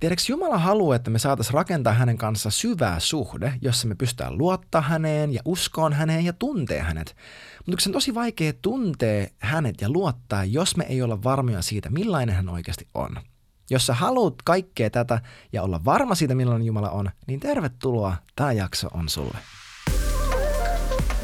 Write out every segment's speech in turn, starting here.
Tiedätkö, Jumala haluaa, että me saataisiin rakentaa hänen kanssa syvää suhde, jossa me pystytään luottaa häneen ja uskoon häneen ja tuntee hänet. Mutta se on tosi vaikea tuntea hänet ja luottaa, jos me ei olla varmoja siitä, millainen hän oikeasti on. Jos sä haluat kaikkea tätä ja olla varma siitä, millainen Jumala on, niin tervetuloa, tämä jakso on sulle.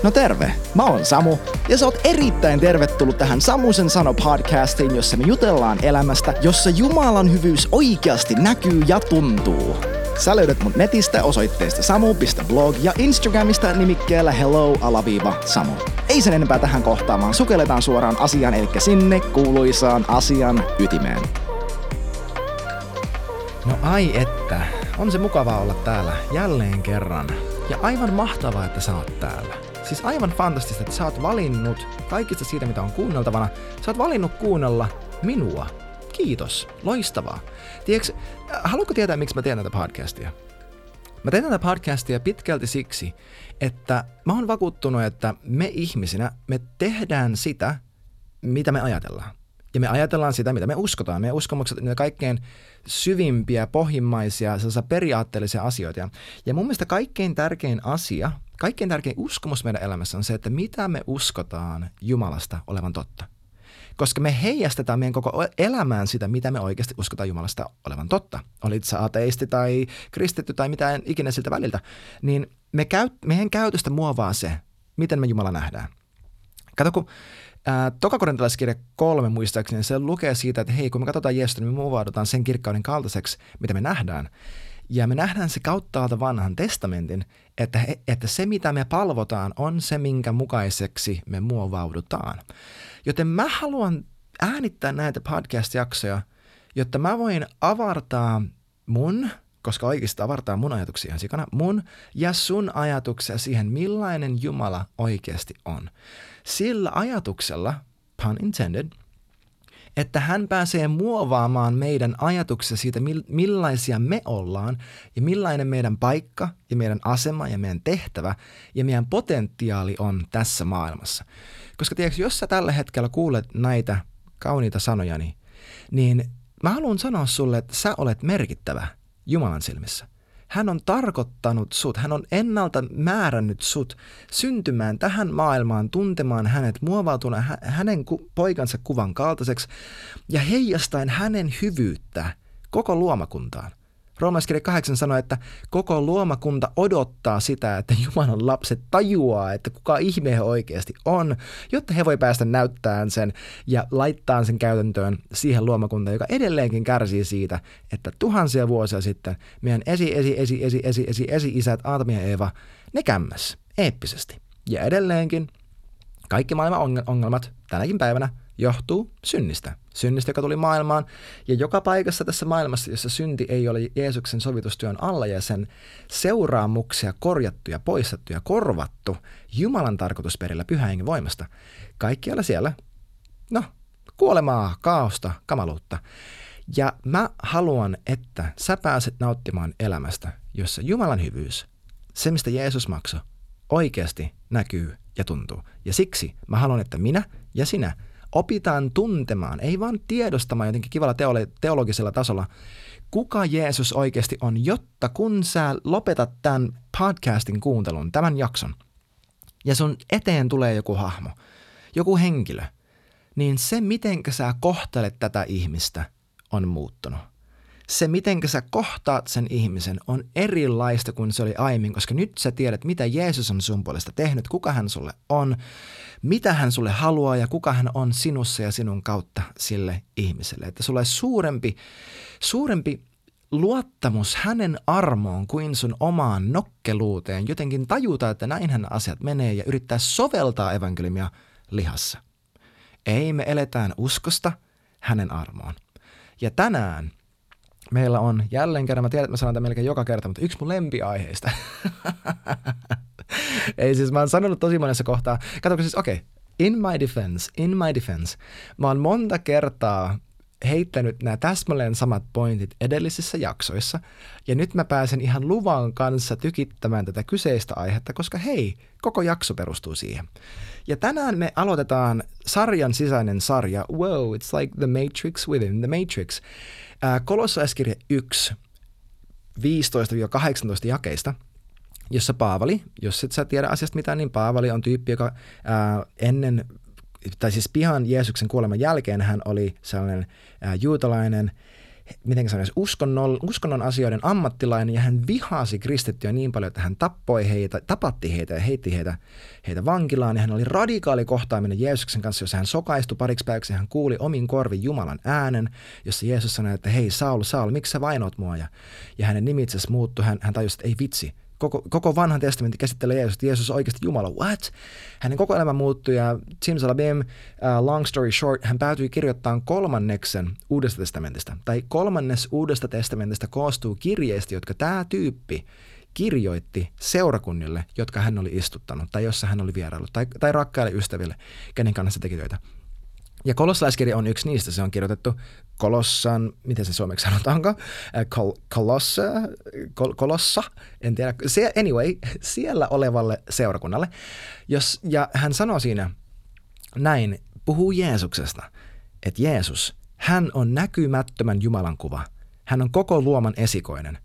No terve, mä oon Samu ja sä oot erittäin tervetullut tähän Samusen sano podcastiin, jossa me jutellaan elämästä, jossa Jumalan hyvyys oikeasti näkyy ja tuntuu. Sä löydät mut netistä osoitteesta samu.blog ja Instagramista nimikkeellä hello-samu. Ei sen enempää tähän kohtaamaan, sukelletaan suoraan asiaan, eli sinne kuuluisaan asian ytimeen. No ai että, on se mukavaa olla täällä jälleen kerran. Ja aivan mahtavaa, että sä oot täällä. Siis aivan fantastista, että sä oot valinnut kaikista siitä, mitä on kuunneltavana, sä oot valinnut kuunnella minua. Kiitos. Loistavaa. Tiedätkö, haluatko tietää, miksi mä teen tätä podcastia? Mä teen tätä podcastia pitkälti siksi, että mä oon vakuuttunut, että me ihmisinä, me tehdään sitä, mitä me ajatellaan. Ja me ajatellaan sitä, mitä me uskotaan. Meidän uskomukset on kaikkein syvimpiä, pohjimmaisia, sellaisia periaatteellisia asioita. Ja mun mielestä kaikkein tärkein asia, kaikkein tärkein uskomus meidän elämässä on se, että mitä me uskotaan Jumalasta olevan totta. Koska me heijastetaan meidän koko elämään sitä, mitä me oikeasti uskotaan Jumalasta olevan totta. Olit sä ateisti tai kristitty tai mitään ikinä siltä väliltä. Niin me käy, meidän käytöstä muovaa se, miten me Jumala nähdään. Kato, kun Ää, tokakorintalaiskirja kolme muistaakseni, se lukee siitä, että hei, kun me katsotaan Jeesusta, niin me muovaudutaan sen kirkkauden kaltaiseksi, mitä me nähdään. Ja me nähdään se kautta vanhan testamentin, että, että se mitä me palvotaan on se, minkä mukaiseksi me muovaudutaan. Joten mä haluan äänittää näitä podcast-jaksoja, jotta mä voin avartaa mun, koska oikeasti avartaa mun ajatuksia sikana, mun ja sun ajatuksia siihen, millainen Jumala oikeasti on. Sillä ajatuksella, pun intended, että hän pääsee muovaamaan meidän ajatuksia siitä, millaisia me ollaan ja millainen meidän paikka ja meidän asema ja meidän tehtävä ja meidän potentiaali on tässä maailmassa. Koska tiedätkö, jos sä tällä hetkellä kuulet näitä kauniita sanojani, niin mä haluan sanoa sulle, että sä olet merkittävä Jumalan silmissä. Hän on tarkoittanut sut, hän on ennalta määrännyt sut syntymään tähän maailmaan, tuntemaan hänet, muovautuna hänen poikansa kuvan kaltaiseksi ja heijastaen hänen hyvyyttä koko luomakuntaan. Roomalaiskirja 8 sanoi, että koko luomakunta odottaa sitä, että Jumalan lapset tajuaa, että kuka ihme he oikeasti on, jotta he voi päästä näyttämään sen ja laittaa sen käytäntöön siihen luomakuntaan, joka edelleenkin kärsii siitä, että tuhansia vuosia sitten meidän esi, esi, esi, esi, esi, esi, esi isät Aatami ja Eeva, ne kämmäs eeppisesti. Ja edelleenkin kaikki maailman ongelmat tänäkin päivänä johtuu synnistä. Synnistä, joka tuli maailmaan. Ja joka paikassa tässä maailmassa, jossa synti ei ole Jeesuksen sovitustyön alla ja sen seuraamuksia korjattu ja poistettu ja korvattu Jumalan tarkoitusperillä pyhä voimasta. Kaikkialla siellä, no, kuolemaa, kaaosta, kamaluutta. Ja mä haluan, että sä pääset nauttimaan elämästä, jossa Jumalan hyvyys, se mistä Jeesus maksoi, oikeasti näkyy ja tuntuu. Ja siksi mä haluan, että minä ja sinä – opitaan tuntemaan, ei vaan tiedostamaan jotenkin kivalla teologisella tasolla, kuka Jeesus oikeasti on, jotta kun sä lopetat tämän podcastin kuuntelun, tämän jakson, ja sun eteen tulee joku hahmo, joku henkilö, niin se, miten sä kohtelet tätä ihmistä, on muuttunut. Se, miten sä kohtaat sen ihmisen, on erilaista kuin se oli aiemmin, koska nyt sä tiedät, mitä Jeesus on sun puolesta tehnyt, kuka hän sulle on, mitä hän sulle haluaa ja kuka hän on sinussa ja sinun kautta sille ihmiselle. Että sulle suurempi, suurempi luottamus hänen armoon kuin sun omaan nokkeluuteen, jotenkin tajuta, että näinhän asiat menee ja yrittää soveltaa evankeliumia lihassa. Ei me eletään uskosta hänen armoon. Ja tänään – meillä on jälleen kerran, mä tiedän, että mä sanon tämän melkein joka kerta, mutta yksi mun lempiaiheista. Ei siis, mä oon sanonut tosi monessa kohtaa. Katsoko siis, okei, okay, in my defense, in my defense, mä oon monta kertaa heittänyt nämä täsmälleen samat pointit edellisissä jaksoissa, ja nyt mä pääsen ihan luvan kanssa tykittämään tätä kyseistä aihetta, koska hei, koko jakso perustuu siihen. Ja tänään me aloitetaan sarjan sisäinen sarja, wow, it's like the Matrix within the Matrix. Kolossaiskirje 1, 15-18 jakeista, jossa Paavali, jos et sä tiedä asiasta mitään, niin Paavali on tyyppi, joka ää, ennen, tai siis pihan Jeesuksen kuoleman jälkeen hän oli sellainen ää, juutalainen miten sanoisi, uskonnon, uskonnon asioiden ammattilainen ja hän vihasi kristittyjä niin paljon, että hän tappoi heitä, tapatti heitä ja heitti heitä, heitä vankilaan. Ja hän oli radikaali kohtaaminen Jeesuksen kanssa, jossa hän sokaistui pariksi päiväksi hän kuuli omin korvin Jumalan äänen, jossa Jeesus sanoi, että hei Saul, Saul, miksi sä vainoat mua? Ja, ja hänen nimi itse muuttui, hän, hän tajusi, että ei vitsi, koko, koko vanhan testamentin käsittelee Jeesus, että Jeesus on oikeasti Jumala. What? Hänen koko elämä muuttui ja Simsalabim, uh, long story short, hän päätyi kirjoittamaan kolmanneksen Uudesta testamentista. Tai kolmannes Uudesta testamentista koostuu kirjeistä, jotka tämä tyyppi kirjoitti seurakunnille, jotka hän oli istuttanut tai jossa hän oli vieraillut tai, tai rakkaille ystäville, kenen kanssa teki töitä. Ja kolossalaiskirja on yksi niistä. Se on kirjoitettu Kolossan, miten se suomeksi sanotaanko? Äh, kol, kolossa, kol, kolossa, en tiedä. Se, anyway, siellä olevalle seurakunnalle. Jos, ja hän sanoo siinä näin, puhuu Jeesuksesta, että Jeesus, hän on näkymättömän Jumalan kuva. Hän on koko luoman esikoinen.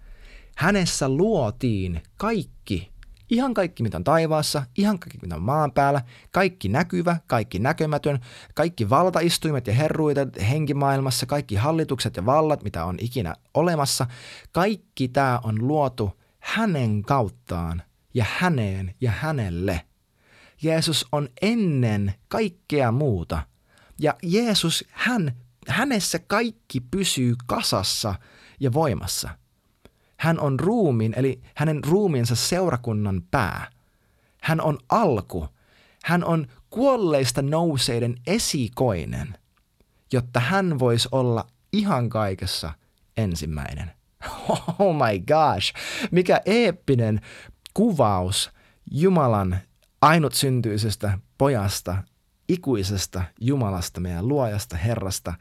Hänessä luotiin kaikki Ihan kaikki, mitä on taivaassa, ihan kaikki, mitä on maan päällä, kaikki näkyvä, kaikki näkemätön, kaikki valtaistuimet ja herruitet henkimaailmassa, kaikki hallitukset ja vallat, mitä on ikinä olemassa, kaikki tämä on luotu hänen kauttaan ja häneen ja hänelle. Jeesus on ennen kaikkea muuta. Ja Jeesus, hän, hänessä kaikki pysyy kasassa ja voimassa – hän on ruumiin, eli hänen ruumiinsa seurakunnan pää. Hän on alku. Hän on kuolleista nouseiden esikoinen, jotta hän voisi olla ihan kaikessa ensimmäinen. Oh my gosh, mikä eeppinen kuvaus Jumalan ainutsyntyisestä pojasta, ikuisesta Jumalasta, meidän luojasta Herrasta,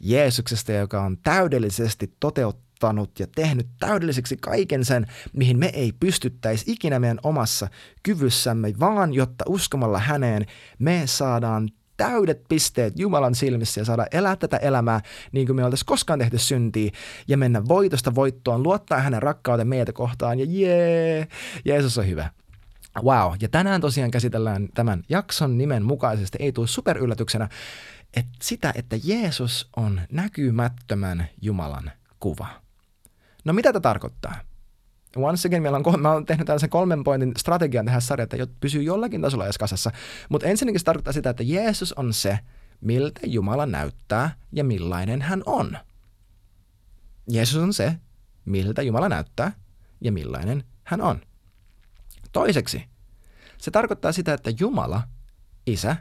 Jeesuksesta, joka on täydellisesti toteuttanut ottanut ja tehnyt täydelliseksi kaiken sen, mihin me ei pystyttäisi ikinä meidän omassa kyvyssämme, vaan jotta uskomalla häneen me saadaan täydet pisteet Jumalan silmissä ja saada elää tätä elämää niin kuin me oltaisiin koskaan tehty syntiä ja mennä voitosta voittoon, luottaa hänen rakkauteen meitä kohtaan ja jee, Jeesus on hyvä. Wow, ja tänään tosiaan käsitellään tämän jakson nimen mukaisesti, ei tule superyllätyksenä, että sitä, että Jeesus on näkymättömän Jumalan kuva. No mitä tämä tarkoittaa? Once again, meillä on, mä olen tehnyt tällaisen kolmen pointin strategian tähän sarjaan, että pysyy jollakin tasolla edes kasassa. Mutta ensinnäkin se tarkoittaa sitä, että Jeesus on se, miltä Jumala näyttää ja millainen hän on. Jeesus on se, miltä Jumala näyttää ja millainen hän on. Toiseksi, se tarkoittaa sitä, että Jumala, Isä,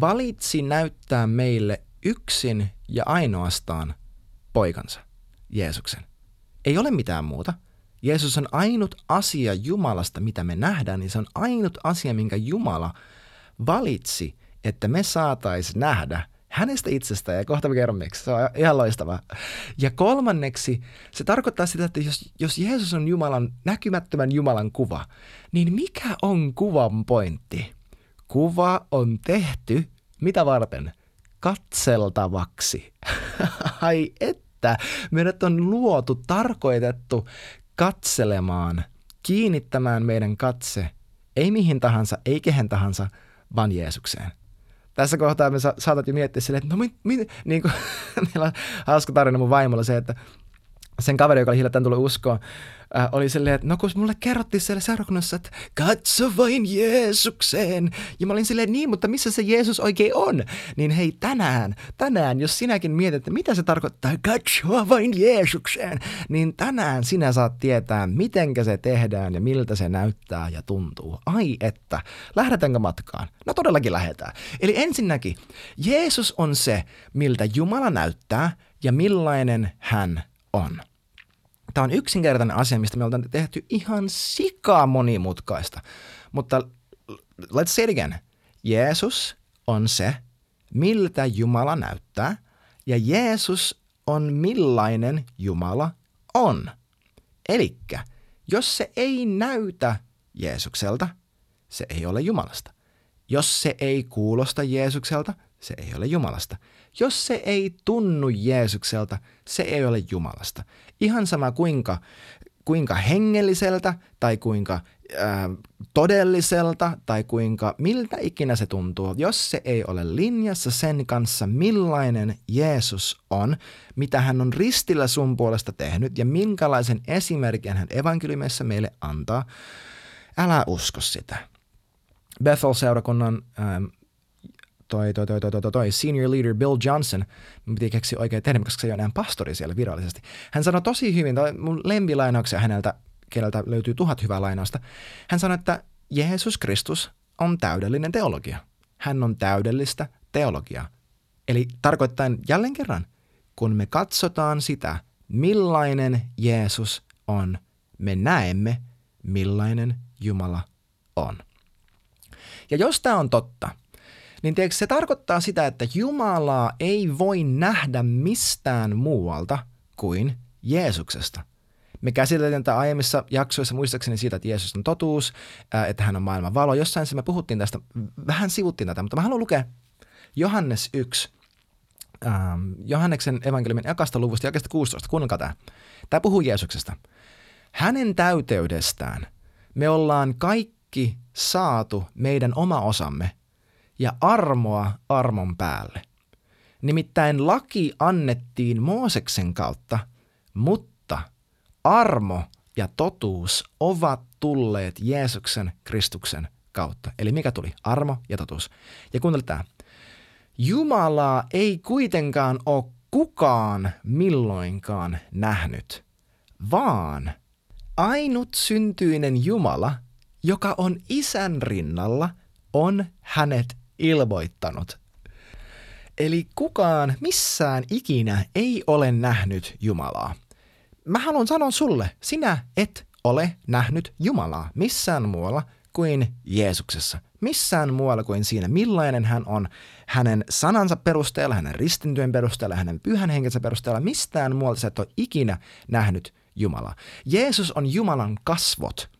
valitsi näyttää meille yksin ja ainoastaan poikansa, Jeesuksen. Ei ole mitään muuta. Jeesus on ainut asia Jumalasta, mitä me nähdään, niin se on ainut asia, minkä Jumala valitsi, että me saatais nähdä hänestä itsestään, ja kohta mä kerron miksi, se on ihan loistavaa. Ja kolmanneksi, se tarkoittaa sitä, että jos, jos Jeesus on Jumalan, näkymättömän Jumalan kuva, niin mikä on kuvan pointti? Kuva on tehty, mitä varten? Katseltavaksi. Ai et että meidät on luotu, tarkoitettu katselemaan, kiinnittämään meidän katse, ei mihin tahansa, ei kehen tahansa, vaan Jeesukseen. Tässä kohtaa me sa- saatat jo miettiä silleen, että no mit, mit, niin kuin, meillä on hauska tarina mun vaimolla se, että sen kaveri, joka oli hiljattain tullut uskoon, äh, oli silleen, että no kun mulle kerrottiin siellä seurakunnassa, että katso vain Jeesukseen. Ja mä olin silleen, niin, mutta missä se Jeesus oikein on? Niin hei, tänään, tänään, jos sinäkin mietit, että mitä se tarkoittaa, katso vain Jeesukseen, niin tänään sinä saat tietää, mitenkä se tehdään ja miltä se näyttää ja tuntuu. Ai että, lähdetäänkö matkaan? No todellakin lähdetään. Eli ensinnäkin, Jeesus on se, miltä Jumala näyttää ja millainen hän on. Tämä on yksinkertainen asia, mistä me ollaan tehty ihan sikaa monimutkaista. Mutta let's say it again. Jeesus on se, miltä Jumala näyttää, ja Jeesus on millainen Jumala on. Elikkä, jos se ei näytä Jeesukselta, se ei ole Jumalasta. Jos se ei kuulosta Jeesukselta, se ei ole Jumalasta. Jos se ei tunnu Jeesukselta, se ei ole Jumalasta. Ihan sama kuinka, kuinka hengelliseltä tai kuinka ää, todelliselta tai kuinka miltä ikinä se tuntuu, jos se ei ole linjassa sen kanssa, millainen Jeesus on, mitä hän on ristillä sun puolesta tehnyt ja minkälaisen esimerkin hän evankeliumissa meille antaa, älä usko sitä. Bethel-seurakunnan ähm, toi, toi, toi, toi, toi, toi, senior leader Bill Johnson, mun piti keksiä oikein termi, koska se ei ole enää pastori siellä virallisesti. Hän sanoi tosi hyvin, toi mun lempilainauksia häneltä, keneltä löytyy tuhat hyvää lainausta. Hän sanoi, että Jeesus Kristus on täydellinen teologia. Hän on täydellistä teologiaa. Eli tarkoittain jälleen kerran, kun me katsotaan sitä, millainen Jeesus on, me näemme, millainen Jumala on. Ja jos tämä on totta, niin tiedätkö, se tarkoittaa sitä, että Jumalaa ei voi nähdä mistään muualta kuin Jeesuksesta. Me käsiteltiin tätä aiemmissa jaksoissa muistaakseni siitä, että Jeesus on totuus, että hän on maailman valo. Jossain se me puhuttiin tästä, vähän sivuttiin tätä, mutta mä haluan lukea Johannes 1, ähm, Johanneksen evankeliumin ekasta luvusta, jakesta 16. Kuunnelkaa tämä. Tämä puhuu Jeesuksesta. Hänen täyteydestään me ollaan kaikki saatu meidän oma osamme ja armoa armon päälle. Nimittäin laki annettiin Mooseksen kautta, mutta armo ja totuus ovat tulleet Jeesuksen Kristuksen kautta. Eli mikä tuli? Armo ja totuus. Ja kuuntele tämä. Jumalaa ei kuitenkaan ole kukaan milloinkaan nähnyt, vaan ainut syntyinen Jumala, joka on isän rinnalla, on hänet ilmoittanut. Eli kukaan missään ikinä ei ole nähnyt Jumalaa. Mä haluan sanoa sulle, sinä et ole nähnyt Jumalaa missään muualla kuin Jeesuksessa. Missään muualla kuin siinä, millainen hän on hänen sanansa perusteella, hänen ristintyön perusteella, hänen pyhän henkensä perusteella. Mistään muualta sä et ole ikinä nähnyt Jumalaa. Jeesus on Jumalan kasvot –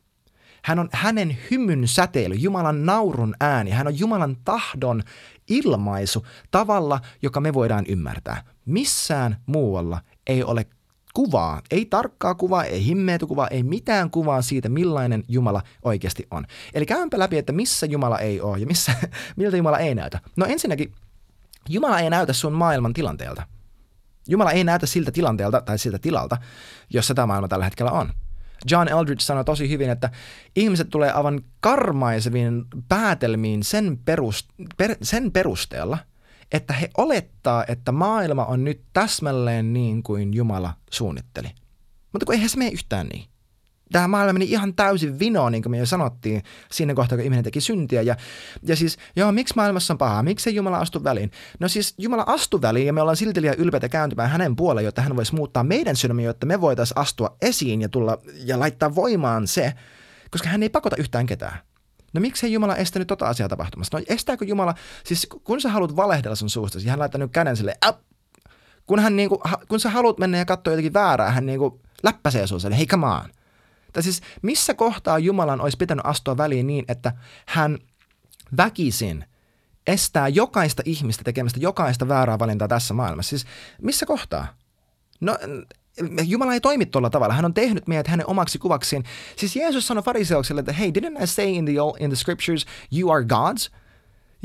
hän on hänen hymyn säteily, Jumalan naurun ääni. Hän on Jumalan tahdon ilmaisu tavalla, joka me voidaan ymmärtää. Missään muualla ei ole kuvaa, ei tarkkaa kuvaa, ei himmeetä kuvaa, ei mitään kuvaa siitä, millainen Jumala oikeasti on. Eli käympä läpi, että missä Jumala ei ole ja missä, miltä Jumala ei näytä. No ensinnäkin, Jumala ei näytä sun maailman tilanteelta. Jumala ei näytä siltä tilanteelta tai siltä tilalta, jossa tämä maailma tällä hetkellä on. John Eldridge sanoi tosi hyvin, että ihmiset tulee aivan karmaiseviin päätelmiin sen, perust, per, sen perusteella, että he olettaa, että maailma on nyt täsmälleen niin kuin Jumala suunnitteli. Mutta kun eihän se mene yhtään niin tämä maailma meni ihan täysin vinoon, niin kuin me jo sanottiin siinä kohtaa, kun ihminen teki syntiä. Ja, ja siis, joo, miksi maailmassa on pahaa? Miksi Jumala astu väliin? No siis Jumala astu väliin ja me ollaan silti liian ylpeitä kääntymään hänen puoleen, jotta hän voisi muuttaa meidän sydämiä, jotta me voitaisiin astua esiin ja tulla ja laittaa voimaan se, koska hän ei pakota yhtään ketään. No miksi ei Jumala estänyt tota asiaa tapahtumasta? No estääkö Jumala, siis kun sä haluat valehdella sun suusta, niin hän laittaa nyt käden sille, kun, hän niinku, kun sä haluat mennä ja katsoa jotenkin väärää, hän niinku läppäsee sun hei come on. Tai siis missä kohtaa Jumalan olisi pitänyt astua väliin niin, että hän väkisin estää jokaista ihmistä tekemästä jokaista väärää valintaa tässä maailmassa. Siis missä kohtaa? No Jumala ei toimi tuolla tavalla. Hän on tehnyt meidät hänen omaksi kuvaksiin. Siis Jeesus sanoi fariseukselle, että hei, didn't I say in the, in the scriptures, you are gods?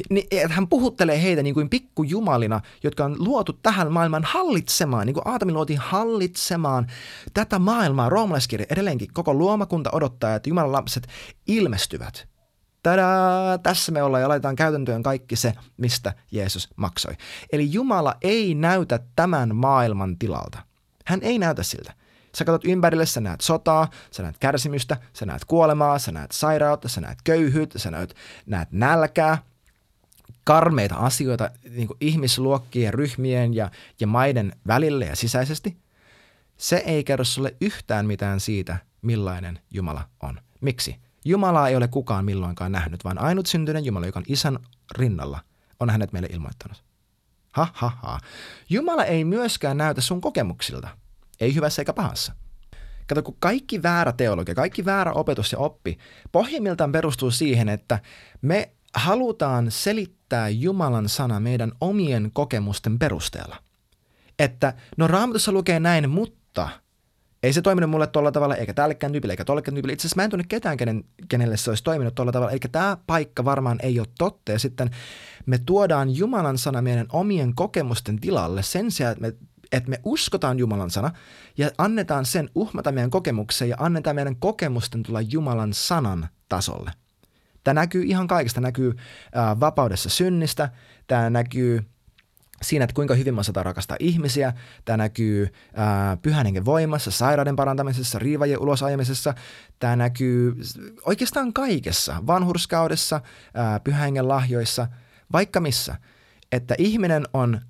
Niin, että hän puhuttelee heitä niin kuin pikkujumalina, jotka on luotu tähän maailmaan hallitsemaan, niin kuin Aatami luotiin hallitsemaan tätä maailmaa. Roomalaiskirja edelleenkin koko luomakunta odottaa, että Jumalan lapset ilmestyvät. Tadaa, tässä me ollaan ja laitetaan käytäntöön kaikki se, mistä Jeesus maksoi. Eli Jumala ei näytä tämän maailman tilalta. Hän ei näytä siltä. Sä katsot ympärille, sä näet sotaa, sä näet kärsimystä, sä näet kuolemaa, sä näet sairautta, sä näet köyhyyttä, sä näet, näet nälkää, karmeita asioita niin ihmisluokkien, ryhmien ja, ja maiden välille ja sisäisesti, se ei kerro sulle yhtään mitään siitä, millainen Jumala on. Miksi? Jumalaa ei ole kukaan milloinkaan nähnyt, vaan ainut syntyinen Jumala, joka on isän rinnalla, on hänet meille ilmoittanut. Ha, ha, ha. Jumala ei myöskään näytä sun kokemuksilta, ei hyvässä eikä pahassa. Kato, kun kaikki väärä teologia, kaikki väärä opetus ja oppi pohjimmiltaan perustuu siihen, että me halutaan selittää Jumalan sana meidän omien kokemusten perusteella. Että no raamatussa lukee näin, mutta ei se toiminut mulle tuolla tavalla, eikä tällekään tyypille, eikä tollekään tyypille. Itse asiassa mä en tunne ketään, kenen, kenelle se olisi toiminut tuolla tavalla, eikä tämä paikka varmaan ei ole totta. Ja sitten me tuodaan Jumalan sana meidän omien kokemusten tilalle sen sijaan, että me, että me uskotaan Jumalan sana ja annetaan sen uhmata meidän kokemukseen ja annetaan meidän kokemusten tulla Jumalan sanan tasolle. Tämä näkyy ihan kaikesta. Näkyy äh, vapaudessa synnistä, tämä näkyy siinä, että kuinka hyvin me osataan rakastaa ihmisiä. Tämä näkyy ää, pyhän hengen voimassa, sairauden parantamisessa, riivajien ulosajamisessa. Tämä näkyy oikeastaan kaikessa, vanhurskaudessa, ää, pyhän hengen lahjoissa, vaikka missä. Että ihminen on,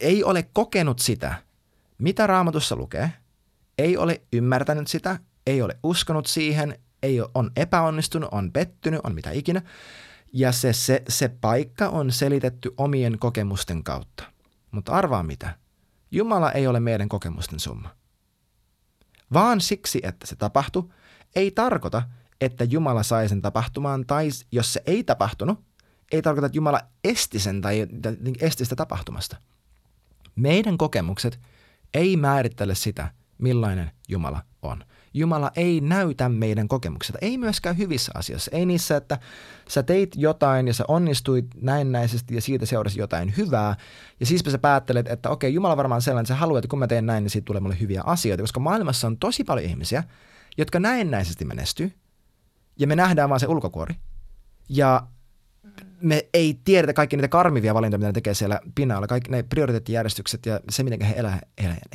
ei ole kokenut sitä, mitä raamatussa lukee, ei ole ymmärtänyt sitä, ei ole uskonut siihen, ei ole, on epäonnistunut, on pettynyt, on mitä ikinä – ja se, se, se paikka on selitetty omien kokemusten kautta. Mutta arvaa mitä? Jumala ei ole meidän kokemusten summa. Vaan siksi, että se tapahtui, ei tarkoita, että Jumala sai sen tapahtumaan, tai jos se ei tapahtunut, ei tarkoita, että Jumala esti sen tai esti sitä tapahtumasta. Meidän kokemukset ei määrittele sitä, millainen Jumala on. Jumala ei näytä meidän kokemuksia. Ei myöskään hyvissä asioissa. Ei niissä, että sä teit jotain ja sä onnistuit näennäisesti ja siitä seurasi jotain hyvää. Ja siispä sä päättelet, että okei, Jumala varmaan sellainen, että sä haluat, että kun mä teen näin, niin siitä tulee mulle hyviä asioita. Koska maailmassa on tosi paljon ihmisiä, jotka näennäisesti menestyy. Ja me nähdään vaan se ulkokuori. Ja me ei tiedetä kaikki niitä karmivia valintoja, mitä ne tekee siellä pinnalla, kaikki ne prioriteettijärjestykset ja se, miten he elää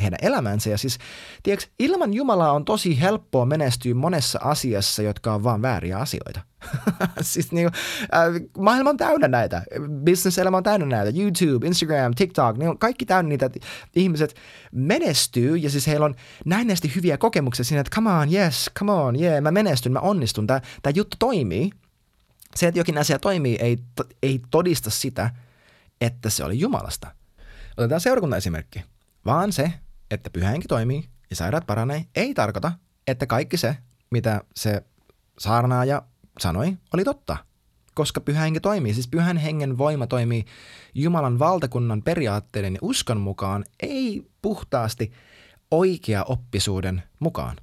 heidän elämänsä. Ja siis, tiedätkö, ilman Jumalaa on tosi helppoa menestyä monessa asiassa, jotka on vaan vääriä asioita. siis niin, äh, maailma on täynnä näitä. Business-elämä on täynnä näitä. YouTube, Instagram, TikTok, ne on kaikki täynnä niitä, että ihmiset menestyy ja siis heillä on näennäisesti hyviä kokemuksia siinä, että come on, yes, come on, yeah, mä menestyn, mä onnistun, tämä juttu toimii – se, että jokin asia toimii, ei, ei todista sitä, että se oli Jumalasta. Otetaan seurakuntaesimerkki. Vaan se, että pyhä henki toimii ja sairaat paranee, ei tarkoita, että kaikki se, mitä se saarnaaja sanoi, oli totta. Koska pyhä henki toimii, siis pyhän hengen voima toimii Jumalan valtakunnan periaatteiden ja uskon mukaan, ei puhtaasti oikea oppisuuden mukaan.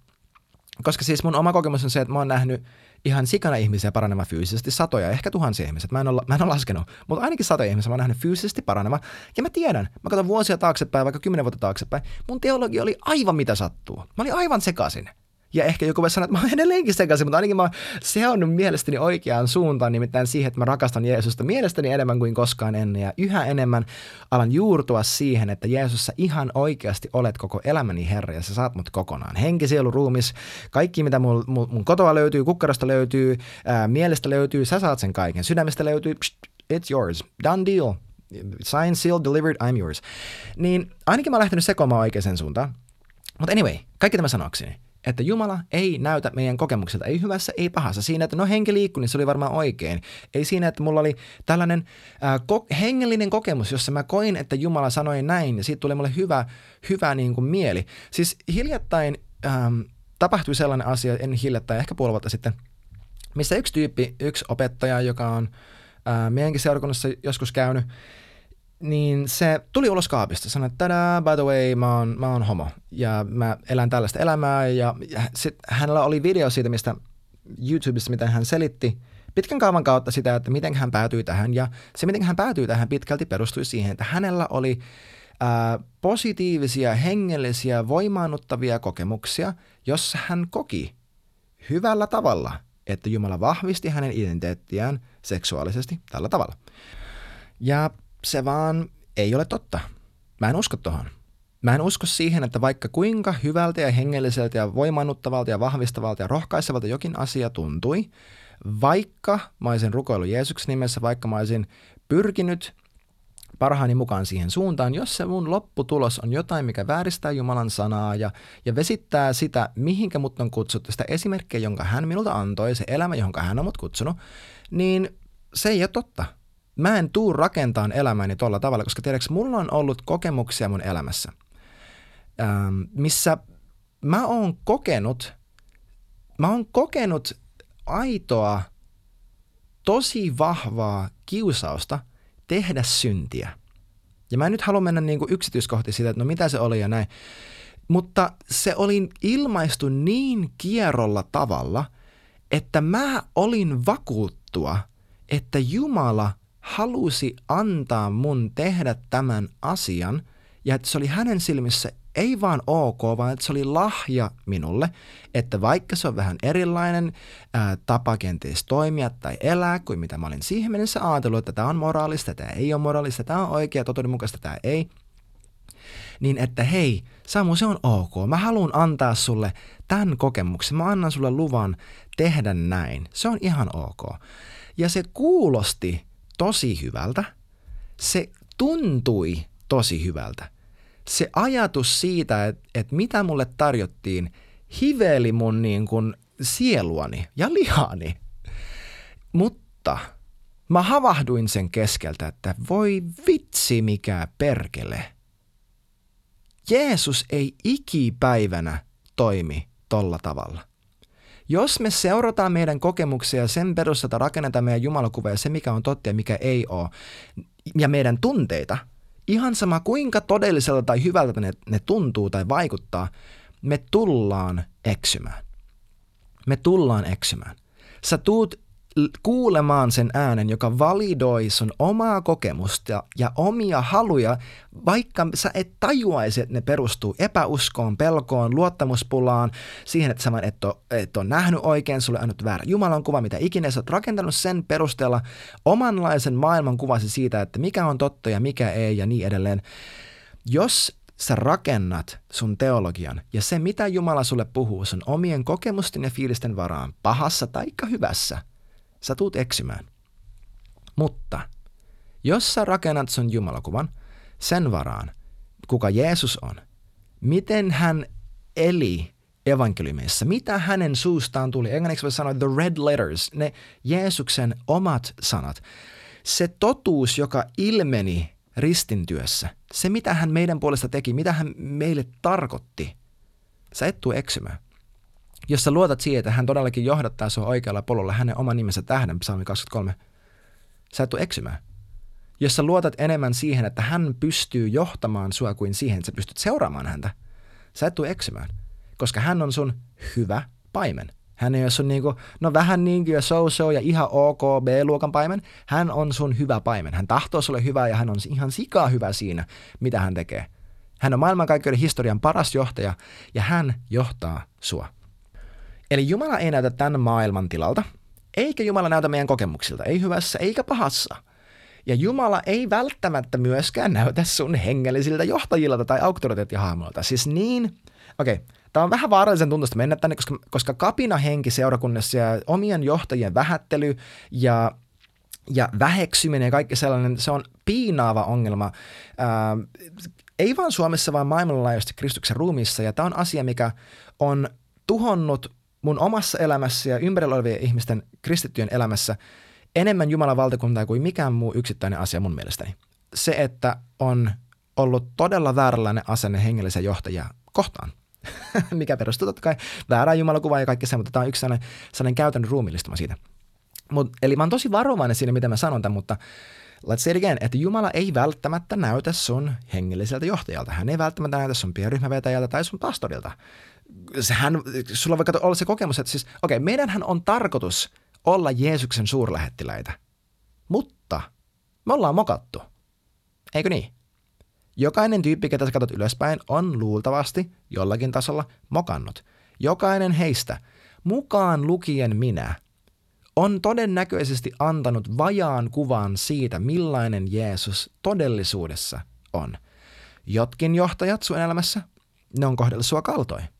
Koska siis mun oma kokemus on se, että mä oon nähnyt ihan sikana ihmisiä paranema fyysisesti, satoja, ehkä tuhansia ihmisiä. Mä en ole, mä en ole laskenut, mutta ainakin satoja ihmisiä mä oon nähnyt fyysisesti paranema. Ja mä tiedän, mä katson vuosia taaksepäin, vaikka kymmenen vuotta taaksepäin, mun teologia oli aivan mitä sattuu. Mä olin aivan sekaisin. Ja ehkä joku voi sanoa, että mä oon edelleenkin sekaisin, mutta ainakin mä oon seonnut mielestäni oikeaan suuntaan, nimittäin siihen, että mä rakastan Jeesusta mielestäni enemmän kuin koskaan ennen. Ja yhä enemmän alan juurtua siihen, että Jeesussa ihan oikeasti olet koko elämäni Herra ja sä saat mut kokonaan. Henki, sielu, ruumis, kaikki mitä mun, mun, mun kotoa löytyy, kukkarosta löytyy, ää, mielestä löytyy, sä saat sen kaiken. Sydämestä löytyy, pst, it's yours. Done deal. Sign, seal, delivered, I'm yours. Niin ainakin mä oon lähtenyt sekoamaan oikeaan suuntaan. Mutta anyway, kaikki tämä sanokseni että Jumala ei näytä meidän kokemukselta, ei hyvässä, ei pahassa. Siinä, että no henki liikkui, niin se oli varmaan oikein. Ei siinä, että mulla oli tällainen äh, ko- hengellinen kokemus, jossa mä koin, että Jumala sanoi näin, ja siitä tuli mulle hyvä, hyvä niin kuin mieli. Siis hiljattain ähm, tapahtui sellainen asia, en hiljattain, ehkä puoli vuotta sitten, missä yksi tyyppi, yksi opettaja, joka on äh, meidänkin seurakunnassa joskus käynyt, niin se tuli ulos kaapista, sanoi, että tada, by the way, mä oon, mä oon homo ja mä elän tällaista elämää. Ja, sit hänellä oli video siitä, mistä YouTubessa, mitä hän selitti pitkän kaavan kautta sitä, että miten hän päätyi tähän. Ja se, miten hän päätyi tähän pitkälti perustui siihen, että hänellä oli ää, positiivisia, hengellisiä, voimaannuttavia kokemuksia, jossa hän koki hyvällä tavalla, että Jumala vahvisti hänen identiteettiään seksuaalisesti tällä tavalla. Ja se vaan ei ole totta. Mä en usko tohon. Mä en usko siihen, että vaikka kuinka hyvältä ja hengelliseltä ja voimannuttavalta ja vahvistavalta ja rohkaisevalta jokin asia tuntui, vaikka mä olisin rukoillut Jeesuksen nimessä, vaikka mä olisin pyrkinyt parhaani mukaan siihen suuntaan, jos se mun lopputulos on jotain, mikä vääristää Jumalan sanaa ja, ja vesittää sitä, mihinkä mut on kutsuttu, sitä esimerkkiä, jonka hän minulta antoi, se elämä, johon hän on mut kutsunut, niin se ei ole totta mä en tuu rakentamaan elämäni tuolla tavalla, koska tiedätkö, mulla on ollut kokemuksia mun elämässä, ähm, missä mä oon kokenut, mä oon kokenut aitoa tosi vahvaa kiusausta tehdä syntiä. Ja mä en nyt halua mennä niin kuin yksityiskohtiin siitä, että no mitä se oli ja näin. Mutta se oli ilmaistu niin kierrolla tavalla, että mä olin vakuuttua, että Jumala halusi antaa mun tehdä tämän asian ja että se oli hänen silmissä ei vaan ok, vaan että se oli lahja minulle, että vaikka se on vähän erilainen ää, tapa kenties toimia tai elää kuin mitä mä olin siihen mennessä ajatellut, että tämä on moraalista, tämä ei ole moraalista, tämä on oikea, totuudenmukaista, tämä ei, niin että hei, Samu, se on ok. Mä haluan antaa sulle tämän kokemuksen. Mä annan sulle luvan tehdä näin. Se on ihan ok. Ja se kuulosti tosi hyvältä. Se tuntui tosi hyvältä se ajatus siitä, että, että mitä mulle tarjottiin, hiveli mun niin kuin sieluani ja lihani. Mutta mä havahduin sen keskeltä, että voi vitsi mikä perkele. Jeesus ei ikipäivänä toimi tolla tavalla. Jos me seurataan meidän kokemuksia sen perusteella rakennetaan meidän jumalakuvaa ja se, mikä on totta ja mikä ei ole, ja meidän tunteita – ihan sama kuinka todelliselta tai hyvältä ne, ne tuntuu tai vaikuttaa, me tullaan eksymään. Me tullaan eksymään. Sä tuut kuulemaan sen äänen, joka validoi sun omaa kokemusta ja omia haluja, vaikka sä et tajuaisi, että ne perustuu epäuskoon, pelkoon, luottamuspulaan, siihen, että sä et ole, et ole nähnyt oikein, sulle annettu väärä Jumalan kuva, mitä ikinä sä oot rakentanut sen perusteella omanlaisen maailman kuvasi siitä, että mikä on totta ja mikä ei ja niin edelleen. Jos sä rakennat sun teologian ja se, mitä Jumala sulle puhuu, sun omien kokemusten ja fiilisten varaan, pahassa tai hyvässä – sä tuut eksymään. Mutta jos sä rakennat sun jumalakuvan sen varaan, kuka Jeesus on, miten hän eli evankeliumissa, mitä hänen suustaan tuli, englanniksi voi sanoa the red letters, ne Jeesuksen omat sanat, se totuus, joka ilmeni ristintyössä, se mitä hän meidän puolesta teki, mitä hän meille tarkoitti, sä et tule eksymään. Jos sä luotat siihen, että hän todellakin johdattaa sinua oikealla polulla hänen oman nimensä tähden, psalmi 23, sä et tule eksymään. Jos sä luotat enemmän siihen, että hän pystyy johtamaan sua kuin siihen, että sä pystyt seuraamaan häntä, sä et tule eksymään. Koska hän on sun hyvä paimen. Hän ei ole sun niinku, no vähän niin kuin so-so ja ihan ok B-luokan paimen. Hän on sun hyvä paimen. Hän tahtoo sulle hyvää ja hän on ihan sikaa hyvä siinä, mitä hän tekee. Hän on maailmankaikkeuden historian paras johtaja ja hän johtaa sua. Eli Jumala ei näytä tämän maailman tilalta, eikä Jumala näytä meidän kokemuksilta, ei hyvässä eikä pahassa. Ja Jumala ei välttämättä myöskään näytä sun hengellisiltä johtajilta tai auktoriteettihahmoilta. Siis niin, okei, okay, tämä on vähän vaarallisen tuntusta mennä tänne, koska, koska kapina henki seurakunnassa ja omien johtajien vähättely ja ja väheksyminen ja kaikki sellainen, se on piinaava ongelma. Ää, ei vain Suomessa, vaan maailmanlaajuisesti Kristuksen ruumiissa. Ja tämä on asia, mikä on tuhonnut mun omassa elämässä ja ympärillä olevien ihmisten kristittyjen elämässä enemmän Jumalan valtakuntaa kuin mikään muu yksittäinen asia mun mielestäni. Se, että on ollut todella vääränlainen asenne hengellisen johtajia kohtaan. Mikä perustuu totta kai väärään Jumalakuvaan ja kaikki se, mutta tämä on yksi sellainen, sellainen käytännön ruumillistuma siitä. Mut, eli mä oon tosi varovainen siinä, mitä mä sanon tämän, mutta let's say it again, että Jumala ei välttämättä näytä sun hengelliseltä johtajalta. Hän ei välttämättä näytä sun pienryhmävetäjältä tai sun pastorilta hän, sulla voi olla se kokemus, että siis, okei, okay, meidänhän on tarkoitus olla Jeesuksen suurlähettiläitä, mutta me ollaan mokattu. Eikö niin? Jokainen tyyppi, ketä sä katsot ylöspäin, on luultavasti jollakin tasolla mokannut. Jokainen heistä, mukaan lukien minä, on todennäköisesti antanut vajaan kuvan siitä, millainen Jeesus todellisuudessa on. Jotkin johtajat sun elämässä, ne on kohdellut sua kaltoin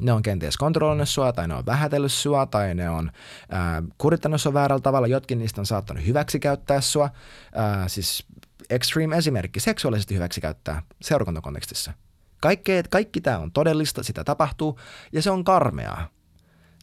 ne on kenties kontrolloinut sua, tai ne on vähätellyt sua, tai ne on ää, kurittanut sua väärällä tavalla. Jotkin niistä on saattanut hyväksikäyttää sua. Ää, siis extreme esimerkki, seksuaalisesti hyväksikäyttää seurakuntakontekstissa. Kaikki, kaikki tämä on todellista, sitä tapahtuu, ja se on karmeaa.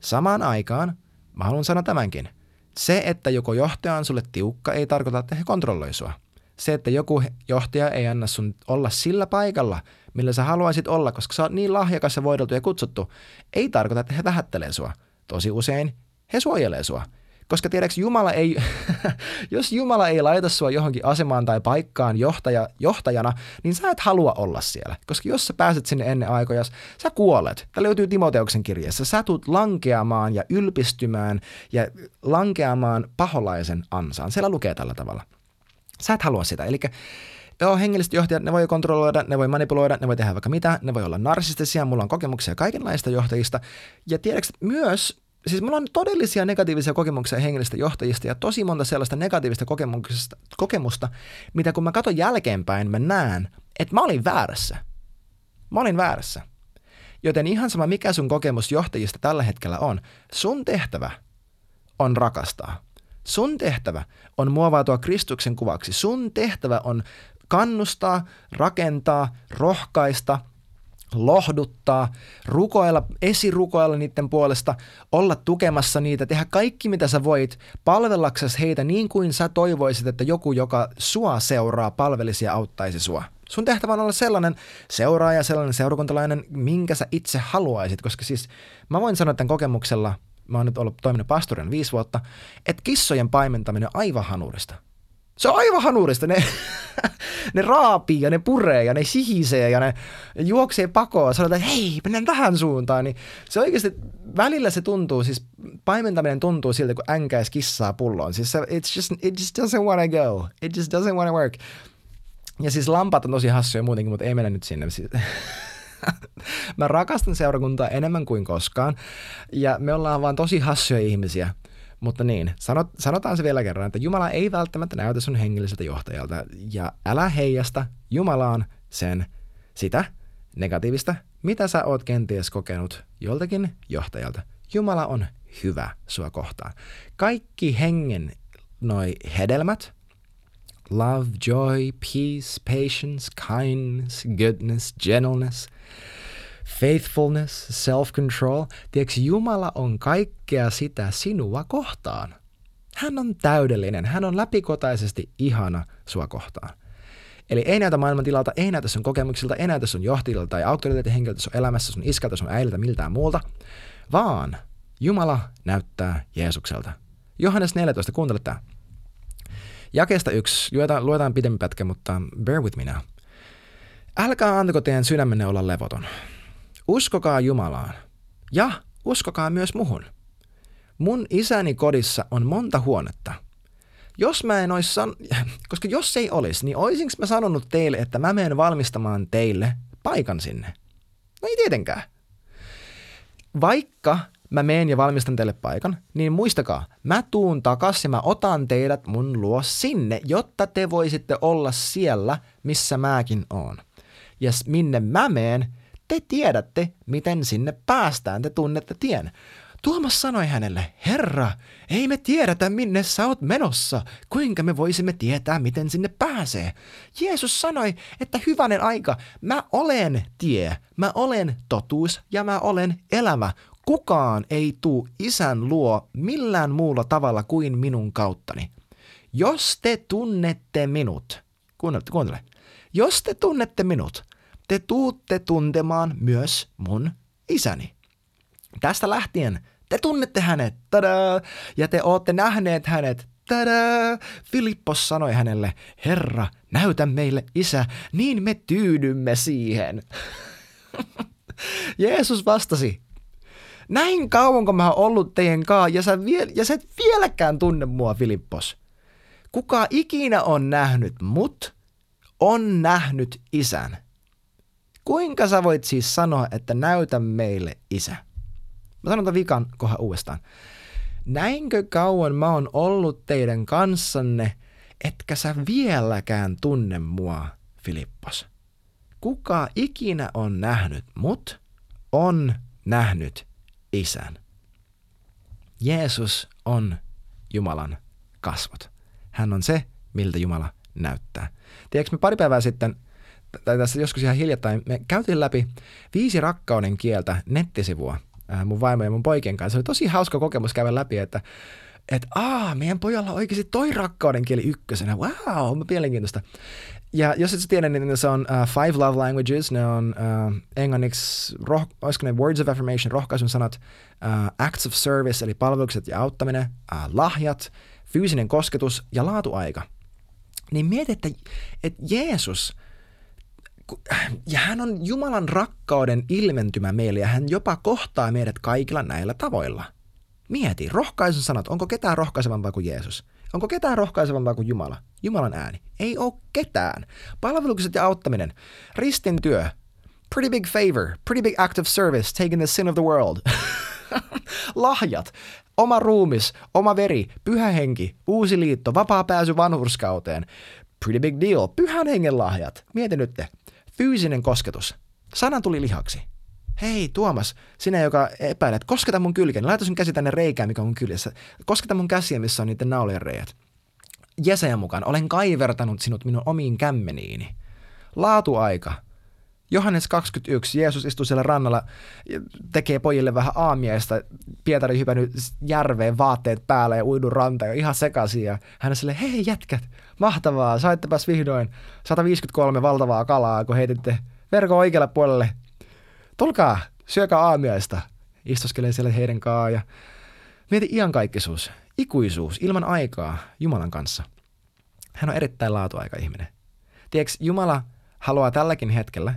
Samaan aikaan, mä haluan sanoa tämänkin, se, että joko johtaja on sulle tiukka, ei tarkoita, että he kontrolloi sua. Se, että joku johtaja ei anna sun olla sillä paikalla, millä sä haluaisit olla, koska sä oot niin lahjakas ja voideltu ja kutsuttu, ei tarkoita, että he vähättelee sua. Tosi usein he suojelee sua. Koska tiedäks, Jumala ei, jos Jumala ei laita sua johonkin asemaan tai paikkaan johtaja, johtajana, niin sä et halua olla siellä. Koska jos sä pääset sinne ennen aikoja, sä kuolet. Tämä löytyy Timoteuksen kirjassa. Sä tulet lankeamaan ja ylpistymään ja lankeamaan paholaisen ansaan. Siellä lukee tällä tavalla. Sä et halua sitä. Eli Joo, hengelliset johtajat, ne voi kontrolloida, ne voi manipuloida, ne voi tehdä vaikka mitä, ne voi olla narsistisia, mulla on kokemuksia kaikenlaista johtajista. Ja tiedätkö, myös siis mulla on todellisia negatiivisia kokemuksia hengellistä johtajista ja tosi monta sellaista negatiivista kokemusta, kokemusta, mitä kun mä katson jälkeenpäin, mä näen, että mä olin väärässä. Mä olin väärässä. Joten ihan sama, mikä sun kokemus johtajista tällä hetkellä on, sun tehtävä on rakastaa. Sun tehtävä on muovautua Kristuksen kuvaksi. Sun tehtävä on kannustaa, rakentaa, rohkaista – lohduttaa, rukoilla, esirukoilla niiden puolesta, olla tukemassa niitä, tehdä kaikki mitä sä voit, palvellaksesi heitä niin kuin sä toivoisit, että joku, joka sua seuraa, palvelisi ja auttaisi sua. Sun tehtävä on olla sellainen seuraaja, sellainen seurakuntalainen, minkä sä itse haluaisit, koska siis mä voin sanoa tämän kokemuksella, mä oon nyt ollut toiminut pastorin viisi vuotta, että kissojen paimentaminen on aivan hanurista. Se on aivan hanurista. Ne, ne raapii ja ne puree ja ne sihisee ja ne juoksee pakoon. Sanotaan, että hei, mennään tähän suuntaan. Niin se oikeasti, välillä se tuntuu, siis paimentaminen tuntuu siltä, kun änkäisi kissaa pulloon. Siis se, it's just, it just doesn't want to go. It just doesn't want to work. Ja siis lampat on tosi hassuja muutenkin, mutta ei mennä nyt sinne. Mä rakastan seurakuntaa enemmän kuin koskaan. Ja me ollaan vaan tosi hassuja ihmisiä. Mutta niin, sanot, sanotaan se vielä kerran, että Jumala ei välttämättä näytä sun hengelliseltä johtajalta, ja älä heijasta Jumalaan sen, sitä negatiivista, mitä sä oot kenties kokenut joltakin johtajalta. Jumala on hyvä sua kohtaan. Kaikki hengen noi hedelmät, love, joy, peace, patience, kindness, goodness, gentleness – faithfulness, self-control. Tiedätkö, Jumala on kaikkea sitä sinua kohtaan. Hän on täydellinen, hän on läpikotaisesti ihana sua kohtaan. Eli ei näytä maailman tilalta, ei näytä sun kokemuksilta, ei näytä sun johtajilta tai auktoriteettihenkilöltä sun elämässä, sun iskältä, sun äidiltä, miltään muulta, vaan Jumala näyttää Jeesukselta. Johannes 14, kuuntele tämä. Jakeesta yksi, luetaan, luetaan pidempi pätkä, mutta bear with me now. Älkää antako teidän sydämenne olla levoton. Uskokaa Jumalaan. Ja uskokaa myös muhun. Mun isäni kodissa on monta huonetta. Jos mä en ois san... Koska jos ei olisi, niin oisinko mä sanonut teille, että mä menen valmistamaan teille paikan sinne? No ei tietenkään. Vaikka mä meen ja valmistan teille paikan, niin muistakaa, mä tuun takas ja mä otan teidät mun luo sinne, jotta te voisitte olla siellä, missä mäkin oon. Ja minne mä meen, te tiedätte, miten sinne päästään, te tunnette tien. Tuomas sanoi hänelle, Herra, ei me tiedetä minne sä oot menossa, kuinka me voisimme tietää, miten sinne pääsee. Jeesus sanoi, että hyvänen aika, mä olen tie, mä olen totuus ja mä olen elämä. Kukaan ei tuu isän luo millään muulla tavalla kuin minun kauttani. Jos te tunnette minut, kuuntele, kuuntele, jos te tunnette minut, te tuutte tuntemaan myös mun isäni. Tästä lähtien te tunnette hänet, tada, ja te ootte nähneet hänet, tada. Filippos sanoi hänelle, Herra, näytä meille isä, niin me tyydymme siihen. Jeesus vastasi, näin kauan kun mä oon ollut teidän kaa, ja sä, vie- ja sä et vieläkään tunne mua, Filippos. Kuka ikinä on nähnyt mut, on nähnyt isän. Kuinka sä voit siis sanoa, että näytä meille isä? Mä sanon tämän vikan kohan uudestaan. Näinkö kauan mä oon ollut teidän kanssanne, etkä sä vieläkään tunne mua, Filippos? Kuka ikinä on nähnyt mut, on nähnyt isän. Jeesus on Jumalan kasvot. Hän on se, miltä Jumala näyttää. Tiedätkö, me pari päivää sitten tai tässä joskus ihan hiljattain, me käytiin läpi viisi rakkauden kieltä nettisivua äh, mun vaimo ja mun poikien kanssa. Se oli tosi hauska kokemus käydä läpi, että että aa, meidän pojalla on oikeasti toi rakkauden kieli ykkösenä. Wow, on mielenkiintoista. Ja jos et sä tiedä, niin se on uh, Five Love Languages, ne on uh, englanniksi, roh, olisiko ne Words of Affirmation, rohkaisun sanat, uh, Acts of Service, eli palvelukset ja auttaminen, uh, lahjat, fyysinen kosketus ja laatuaika. Niin mieti, että, että Jeesus, ja hän on Jumalan rakkauden ilmentymä meille, ja hän jopa kohtaa meidät kaikilla näillä tavoilla. Mieti, rohkaisun sanat, onko ketään rohkaisevampaa kuin Jeesus? Onko ketään rohkaisevampaa kuin Jumala? Jumalan ääni. Ei ole ketään. Palvelukset ja auttaminen. Ristin työ. Pretty big favor. Pretty big act of service. Taking the sin of the world. Lahjat. Oma ruumis, oma veri, pyhä henki, uusi liitto, vapaa pääsy vanhurskauteen. Pretty big deal. Pyhän hengen lahjat. Mieti nyt te. Fyysinen kosketus. Sana tuli lihaksi. Hei Tuomas, sinä joka epäilet, kosketa mun kylkeen, laita sun käsi tänne reikään, mikä on mun kyljessä. Kosketa mun käsiä, missä on niiden naulien reijät. Jesajan mukaan, olen kaivertanut sinut minun omiin kämmeniini. Laatuaika. Johannes 21, Jeesus istuu siellä rannalla, tekee pojille vähän aamiaista. Pietari hypännyt järveen vaatteet päällä ja uidun ranta ja ihan sekaisin. Ja hän sille, hei jätkät, mahtavaa, saittepas vihdoin 153 valtavaa kalaa, kun heititte verkon oikealle puolelle tulkaa, syökää aamiaista. Istoskelee siellä heidän kaa ja mieti iankaikkisuus, ikuisuus, ilman aikaa Jumalan kanssa. Hän on erittäin laatuaika ihminen. Tiedätkö, Jumala haluaa tälläkin hetkellä,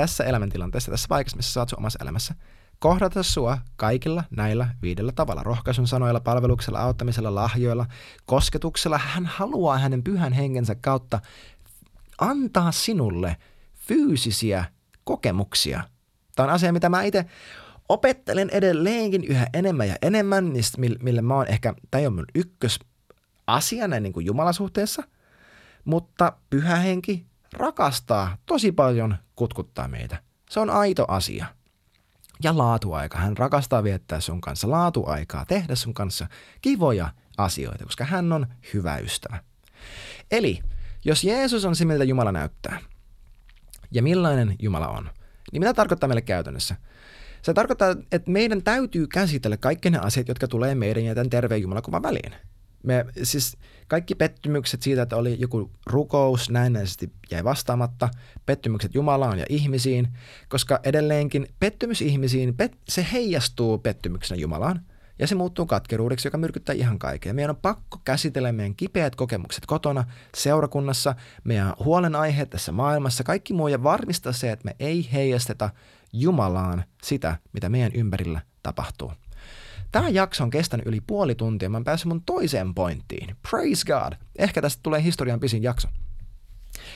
tässä elämäntilanteessa, tässä paikassa, missä saat sun omassa elämässä, kohdata sua kaikilla näillä viidellä tavalla. Rohkaisun sanoilla, palveluksella, auttamisella, lahjoilla, kosketuksella. Hän haluaa hänen pyhän hengensä kautta antaa sinulle fyysisiä kokemuksia – Tämä on asia, mitä mä itse opettelen edelleenkin yhä enemmän ja enemmän, millä mä oon ehkä, tämä on mun ykkösasia näin niin kuin Jumalasuhteessa, mutta pyhä henki rakastaa tosi paljon kutkuttaa meitä. Se on aito asia. Ja laatuaika. Hän rakastaa viettää sun kanssa laatuaikaa, tehdä sun kanssa kivoja asioita, koska hän on hyvä ystävä. Eli jos Jeesus on se, miltä Jumala näyttää, ja millainen Jumala on, niin mitä tarkoittaa meille käytännössä? Se tarkoittaa, että meidän täytyy käsitellä kaikki ne asiat, jotka tulee meidän ja tämän terveen Jumalakuvan väliin. Me, siis kaikki pettymykset siitä, että oli joku rukous näennäisesti jäi vastaamatta, pettymykset Jumalaan ja ihmisiin, koska edelleenkin pettymys ihmisiin, pet, se heijastuu pettymyksenä Jumalaan. Ja se muuttuu katkeruudeksi, joka myrkyttää ihan kaikkea. Meidän on pakko käsitellä meidän kipeät kokemukset kotona, seurakunnassa, meidän huolenaiheet tässä maailmassa, kaikki muu ja varmistaa se, että me ei heijasteta Jumalaan sitä, mitä meidän ympärillä tapahtuu. Tämä jakso on kestänyt yli puoli tuntia. Mä päässyt mun toiseen pointtiin. Praise God! Ehkä tästä tulee historian pisin jakso.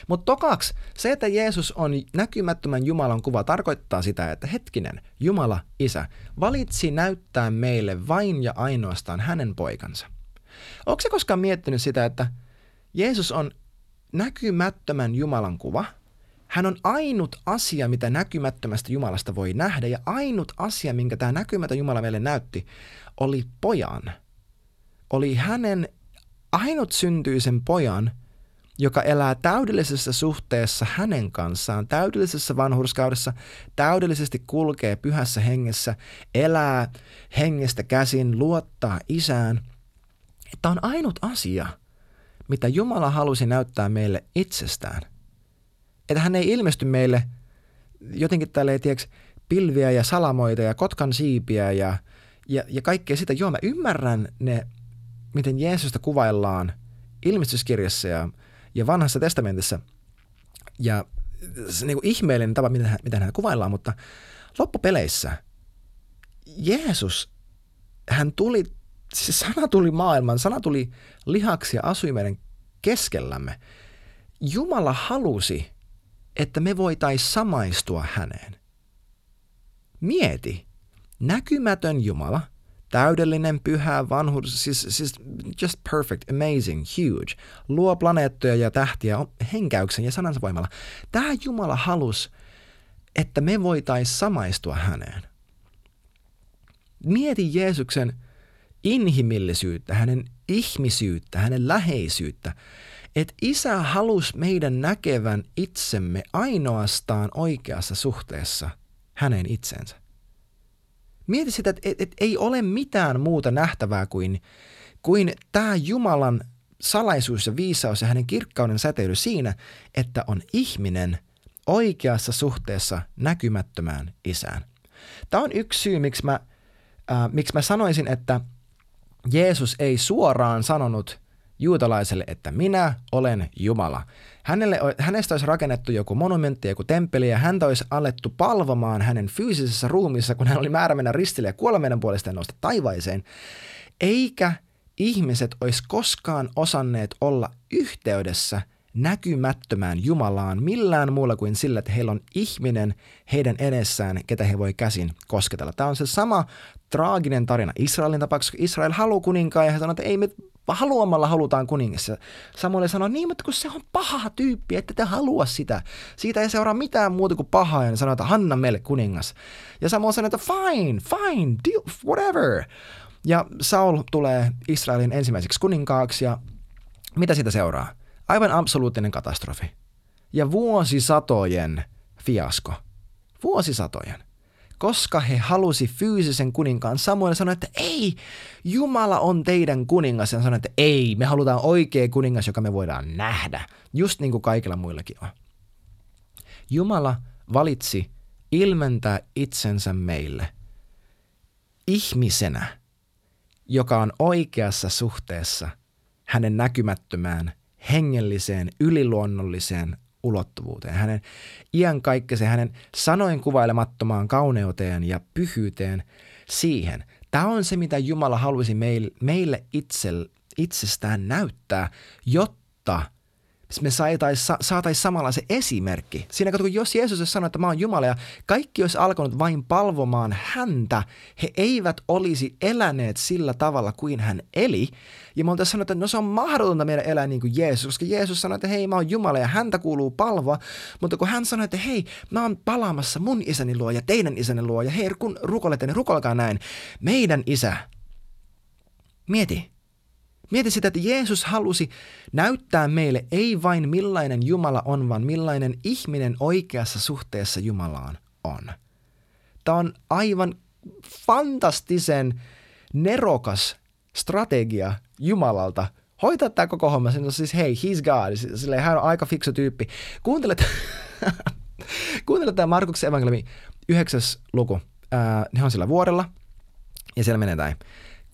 Mutta tokaksi, se, että Jeesus on näkymättömän Jumalan kuva, tarkoittaa sitä, että hetkinen, Jumala, Isä, valitsi näyttää meille vain ja ainoastaan hänen poikansa. Onko se koskaan miettinyt sitä, että Jeesus on näkymättömän Jumalan kuva, hän on ainut asia, mitä näkymättömästä Jumalasta voi nähdä, ja ainut asia, minkä tämä näkymätön Jumala meille näytti, oli pojan. Oli hänen ainut syntyisen pojan – joka elää täydellisessä suhteessa hänen kanssaan, täydellisessä vanhurskaudessa, täydellisesti kulkee pyhässä hengessä, elää hengestä käsin, luottaa isään. Tämä on ainut asia, mitä Jumala halusi näyttää meille itsestään. Että hän ei ilmesty meille jotenkin tälleen, tiedätkö, pilviä ja salamoita ja kotkan siipiä ja, ja, ja kaikkea sitä. Joo, mä ymmärrän ne, miten Jeesusta kuvaillaan ilmestyskirjassa ja ja vanhassa testamentissa. Ja se niin kuin ihmeellinen tapa, miten, miten hän kuvaillaan, mutta loppupeleissä Jeesus, hän tuli, se sana tuli maailman, sana tuli lihaksi ja asui meidän keskellämme. Jumala halusi, että me voitaisiin samaistua häneen. Mieti, näkymätön Jumala – Täydellinen, pyhä, vanhus, siis, siis just perfect, amazing, huge. Luo planeettoja ja tähtiä henkäyksen ja sanansa voimalla. Tämä Jumala halus, että me voitaisiin samaistua häneen. Mieti Jeesuksen inhimillisyyttä, hänen ihmisyyttä, hänen läheisyyttä. Että isä halusi meidän näkevän itsemme ainoastaan oikeassa suhteessa hänen itsensä. Mieti sitä, että et, et ei ole mitään muuta nähtävää kuin kuin tämä Jumalan salaisuus ja viisaus ja hänen kirkkauden säteily siinä, että on ihminen oikeassa suhteessa näkymättömään isään. Tämä on yksi syy, miksi mä, äh, miksi mä sanoisin, että Jeesus ei suoraan sanonut juutalaiselle, että minä olen Jumala. Hänelle, hänestä olisi rakennettu joku monumentti, joku temppeli ja häntä olisi alettu palvomaan hänen fyysisessä ruumissa, kun hän oli määrä mennä ristille ja kuolla meidän puolesta ja nousta taivaiseen. Eikä ihmiset olisi koskaan osanneet olla yhteydessä näkymättömään Jumalaan millään muulla kuin sillä, että heillä on ihminen heidän edessään, ketä he voi käsin kosketella. Tämä on se sama traaginen tarina Israelin tapauksessa, kun Israel haluaa kuninkaan ja he sanoo, että ei me haluamalla halutaan kuningas. Samuel sanoi, niin, mutta kun se on paha tyyppi, että te halua sitä. Siitä ei seuraa mitään muuta kuin pahaa, ja sanoi, että Hanna meille kuningas. Ja Samuel sanoi, että fine, fine, deal, whatever. Ja Saul tulee Israelin ensimmäiseksi kuninkaaksi, ja mitä siitä seuraa? Aivan absoluuttinen katastrofi. Ja vuosisatojen fiasko. Vuosisatojen koska he halusi fyysisen kuninkaan. Samuel sanoi, että ei, Jumala on teidän kuningas. Ja sanoi, että ei, me halutaan oikea kuningas, joka me voidaan nähdä. Just niin kuin kaikilla muillakin on. Jumala valitsi ilmentää itsensä meille ihmisenä, joka on oikeassa suhteessa hänen näkymättömään, hengelliseen, yliluonnolliseen ulottuvuuteen, hänen iankaikkiseen, hänen sanoin kuvailemattomaan kauneuteen ja pyhyyteen siihen. Tämä on se, mitä Jumala halusi meille, meille itse, itsestään näyttää, jotta – me saataisiin saatais samalla se esimerkki. Siinä kun jos Jeesus sanoi, että mä oon Jumala ja kaikki olisi alkanut vain palvomaan häntä, he eivät olisi eläneet sillä tavalla kuin hän eli. Ja me oltaisiin sanonut, että no se on mahdotonta meidän elää niin kuin Jeesus, koska Jeesus sanoi, että hei mä oon Jumala ja häntä kuuluu palvoa. Mutta kun hän sanoi, että hei mä oon palaamassa mun isäni luo ja teidän isäni luo ja hei kun rukoilette, niin rukolkaa näin. Meidän isä. Mieti, Mieti sitä, että Jeesus halusi näyttää meille ei vain millainen Jumala on, vaan millainen ihminen oikeassa suhteessa Jumalaan on. Tämä on aivan fantastisen nerokas strategia Jumalalta hoitaa tämä koko homma. Se on siis, hei, he's God. Silleen, hän on aika fiksu tyyppi. Kuuntelet, kuuntelet tämä Markuksen evankeliumi, yhdeksäs luku. Ää, ne on sillä vuorella, ja siellä menee näin.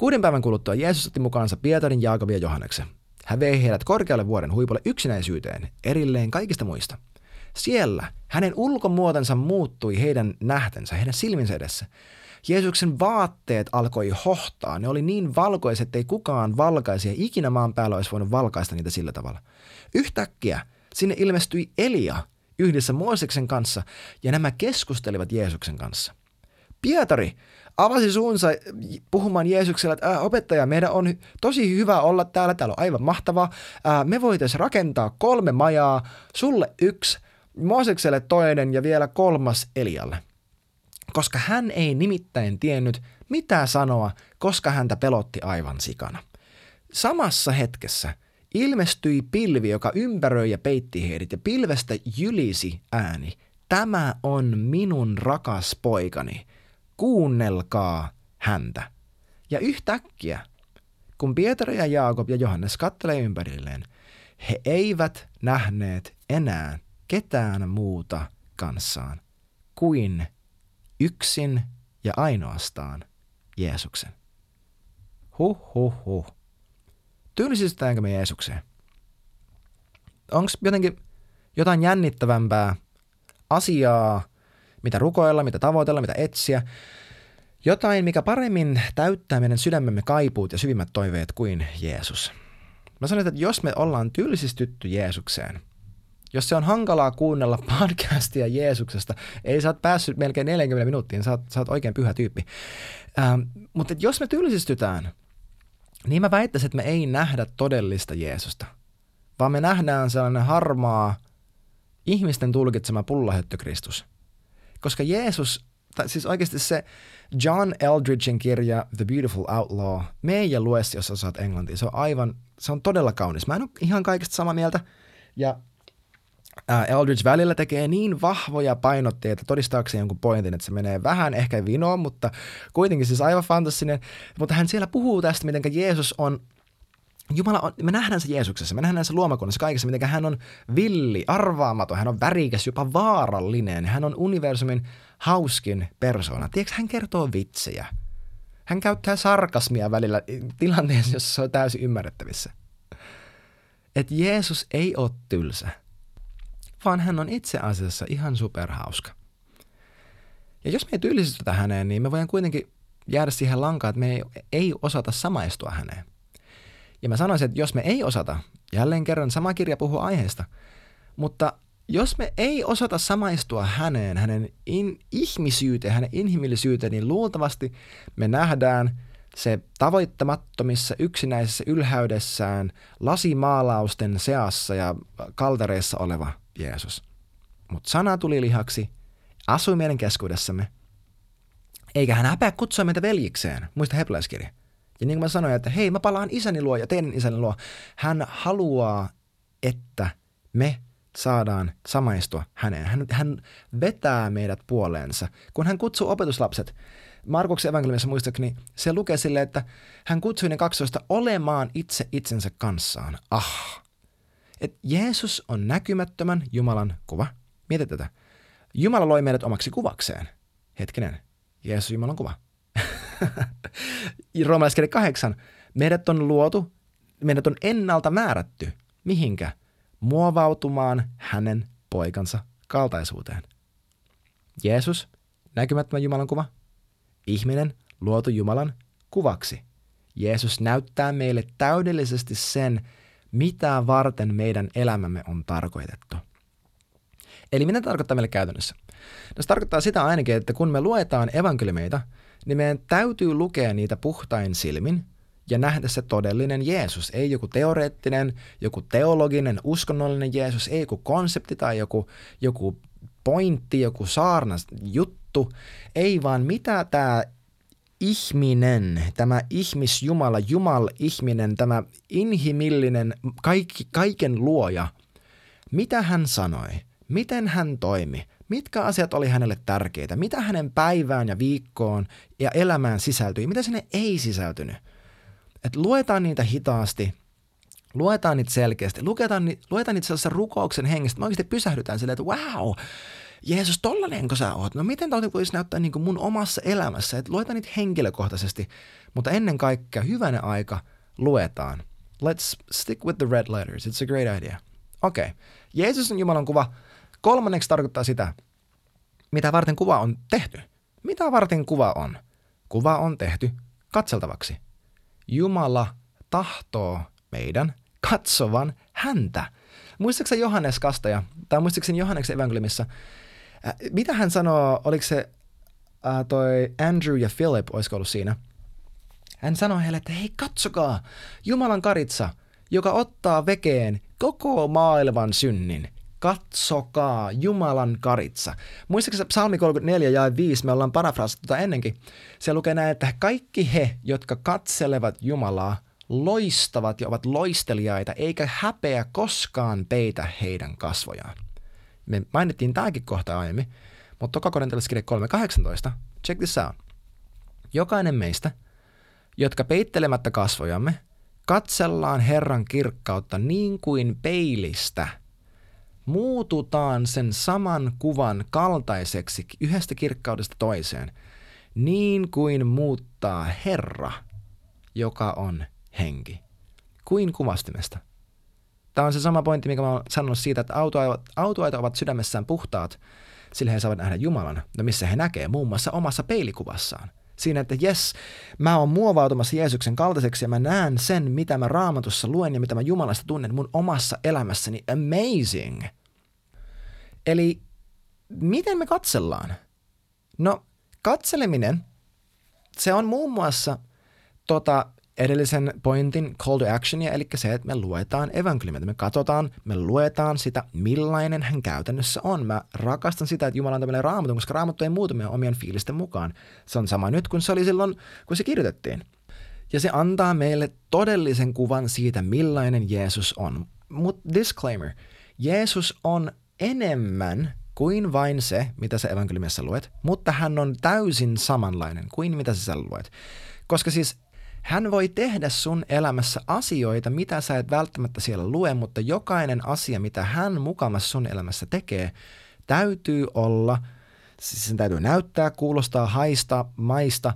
Kuuden päivän kuluttua Jeesus otti mukaansa Pietarin, Jaakobin ja Johanneksen. Hän vei heidät korkealle vuoden huipulle yksinäisyyteen, erilleen kaikista muista. Siellä hänen ulkomuotonsa muuttui heidän nähtensä, heidän silminsä edessä. Jeesuksen vaatteet alkoi hohtaa. Ne oli niin valkoiset, ettei kukaan valkaisi ja ikinä maan päällä olisi voinut valkaista niitä sillä tavalla. Yhtäkkiä sinne ilmestyi Elia yhdessä Mooseksen kanssa ja nämä keskustelivat Jeesuksen kanssa. Pietari avasi suunsa puhumaan Jeesukselle, että opettaja, meidän on tosi hyvä olla täällä, täällä on aivan mahtavaa. Me voitaisiin rakentaa kolme majaa, sulle yksi, Moosekselle toinen ja vielä kolmas Elialle. Koska hän ei nimittäin tiennyt, mitä sanoa, koska häntä pelotti aivan sikana. Samassa hetkessä ilmestyi pilvi, joka ympäröi ja peitti heidät, ja pilvestä jylisi ääni. Tämä on minun rakas poikani, kuunnelkaa häntä. Ja yhtäkkiä, kun Pietari ja Jaakob ja Johannes kattelee ympärilleen, he eivät nähneet enää ketään muuta kanssaan kuin yksin ja ainoastaan Jeesuksen. Huh, huh, huh. Tyylisytetäänkö me Jeesukseen? Onko jotenkin jotain jännittävämpää asiaa mitä rukoilla, mitä tavoitella, mitä etsiä. Jotain, mikä paremmin täyttää meidän sydämemme kaipuut ja syvimmät toiveet kuin Jeesus. Mä sanoin, että jos me ollaan tylsistytty Jeesukseen, jos se on hankalaa kuunnella podcastia Jeesuksesta, ei sä oot päässyt melkein 40 minuuttiin, sä oot, sä oot oikein pyhä tyyppi. Ähm, mutta jos me tylsistytään, niin mä väittäisin, että me ei nähdä todellista Jeesusta, vaan me nähdään sellainen harmaa, ihmisten tulkitsema pullahöttö Kristus – koska Jeesus, tai siis oikeasti se John Eldridgein kirja The Beautiful Outlaw, me ja lue jos osaat englantia. Se on aivan, se on todella kaunis. Mä en ole ihan kaikesta samaa mieltä. Ja Eldridge välillä tekee niin vahvoja painotteita todistaakseen jonkun pointin, että se menee vähän ehkä vinoon, mutta kuitenkin siis aivan fantastinen. Mutta hän siellä puhuu tästä, miten Jeesus on Jumala on, me nähdään se Jeesuksessa, me nähdään se luomakunnassa kaikessa, miten hän on villi, arvaamaton, hän on värikäs, jopa vaarallinen, hän on universumin hauskin persona. Tiedätkö, hän kertoo vitsejä. Hän käyttää sarkasmia välillä tilanteessa, jossa se on täysin ymmärrettävissä. Että Jeesus ei ole tylsä, vaan hän on itse asiassa ihan superhauska. Ja jos me ei tylsistytä häneen, niin me voidaan kuitenkin jäädä siihen lankaan, että me ei, ei osata samaistua häneen. Ja mä sanoisin, että jos me ei osata, jälleen kerran sama kirja puhuu aiheesta, mutta jos me ei osata samaistua häneen, hänen in, ihmisyyteen, hänen inhimillisyyteen, niin luultavasti me nähdään se tavoittamattomissa yksinäisessä ylhäydessään lasimaalausten seassa ja kaltereissa oleva Jeesus. Mutta sana tuli lihaksi, asui meidän keskuudessamme, eikä hän häpeä kutsua meitä veljikseen, muista hebrealaiskirja. Ja niin kuin mä sanoin, että hei, mä palaan isäni luo ja teidän isäni luo. Hän haluaa, että me saadaan samaistua häneen. Hän, hän vetää meidät puoleensa. Kun hän kutsuu opetuslapset, Markuksen evankeliumissa muistaakseni se lukee silleen, että hän kutsui ne kaksoista olemaan itse itsensä kanssaan. Ah! Et Jeesus on näkymättömän Jumalan kuva. Mieti tätä. Jumala loi meidät omaksi kuvakseen. Hetkinen. Jeesus Jumalan kuva. Roomalaiskirja kahdeksan. Meidät on luotu, meidät on ennalta määrätty. Mihinkä? Muovautumaan hänen poikansa kaltaisuuteen. Jeesus, näkymättömän Jumalan kuva. Ihminen, luotu Jumalan kuvaksi. Jeesus näyttää meille täydellisesti sen, mitä varten meidän elämämme on tarkoitettu. Eli mitä tarkoittaa meille käytännössä? No se tarkoittaa sitä ainakin, että kun me luetaan evankeliumeita, niin meidän täytyy lukea niitä puhtain silmin ja nähdä se todellinen Jeesus. Ei joku teoreettinen, joku teologinen, uskonnollinen Jeesus, ei joku konsepti tai joku, joku pointti, joku saarna juttu. Ei vaan mitä tämä ihminen, tämä ihmisjumala, jumal ihminen, tämä inhimillinen, kaikki, kaiken luoja, mitä hän sanoi, miten hän toimi, mitkä asiat oli hänelle tärkeitä, mitä hänen päivään ja viikkoon ja elämään sisältyi, mitä sinne ei sisältynyt. Et luetaan niitä hitaasti, luetaan niitä selkeästi, luetaan, luetaan niitä sellaisen rukouksen hengestä, me oikeasti pysähdytään silleen, että wow, Jeesus, tollanenko sä oot? No miten toi voisi näyttää niin kuin mun omassa elämässä? Et luetaan niitä henkilökohtaisesti, mutta ennen kaikkea hyvänä aika luetaan. Let's stick with the red letters. It's a great idea. Okei. Okay. Jeesus on Jumalan kuva. Kolmanneksi tarkoittaa sitä, mitä varten kuva on tehty. Mitä varten kuva on? Kuva on tehty katseltavaksi. Jumala tahtoo meidän katsovan häntä. Muistaakseni Johannes Kastaja, tai muistaakseni Johanneksen evankeliumissa, äh, mitä hän sanoo, oliko se äh, toi Andrew ja Philip, olisiko ollut siinä? Hän sanoi heille, että hei katsokaa, Jumalan karitsa, joka ottaa vekeen koko maailman synnin katsokaa Jumalan karitsa. Muistaakseni psalmi 34 ja 5, me ollaan parafraasittu tätä ennenkin. Se lukee näin, että kaikki he, jotka katselevat Jumalaa, loistavat ja ovat loistelijaita, eikä häpeä koskaan peitä heidän kasvojaan. Me mainittiin tämäkin kohta aiemmin, mutta Korintalaiskirja 3.18, check this out. Jokainen meistä, jotka peittelemättä kasvojamme, katsellaan Herran kirkkautta niin kuin peilistä – muututaan sen saman kuvan kaltaiseksi yhdestä kirkkaudesta toiseen, niin kuin muuttaa Herra, joka on henki. Kuin kuvastimesta. Tämä on se sama pointti, mikä mä oon sanonut siitä, että autoajat ovat sydämessään puhtaat, sillä he saavat nähdä Jumalan, no missä he näkee, muun muassa omassa peilikuvassaan. Siinä, että jes, mä oon muovautumassa Jeesuksen kaltaiseksi ja mä näen sen, mitä mä raamatussa luen ja mitä mä Jumalasta tunnen mun omassa elämässäni. Amazing! Eli miten me katsellaan? No, katseleminen, se on muun muassa tota, edellisen pointin call to actionia, eli se, että me luetaan evankeliumia, me katsotaan, me luetaan sitä, millainen hän käytännössä on. Mä rakastan sitä, että Jumala antaa meille raamatun, koska raamattu ei muutu meidän omien fiilisten mukaan. Se on sama nyt kuin se oli silloin, kun se kirjoitettiin. Ja se antaa meille todellisen kuvan siitä, millainen Jeesus on. Mutta disclaimer, Jeesus on enemmän kuin vain se, mitä sä evankeliumissa luet, mutta hän on täysin samanlainen kuin mitä sä luet. Koska siis Hän voi tehdä sun elämässä asioita, mitä sä et välttämättä siellä lue, mutta jokainen asia, mitä hän mukamassa sun elämässä tekee, täytyy olla, siis sen täytyy näyttää, kuulostaa, haista, maista,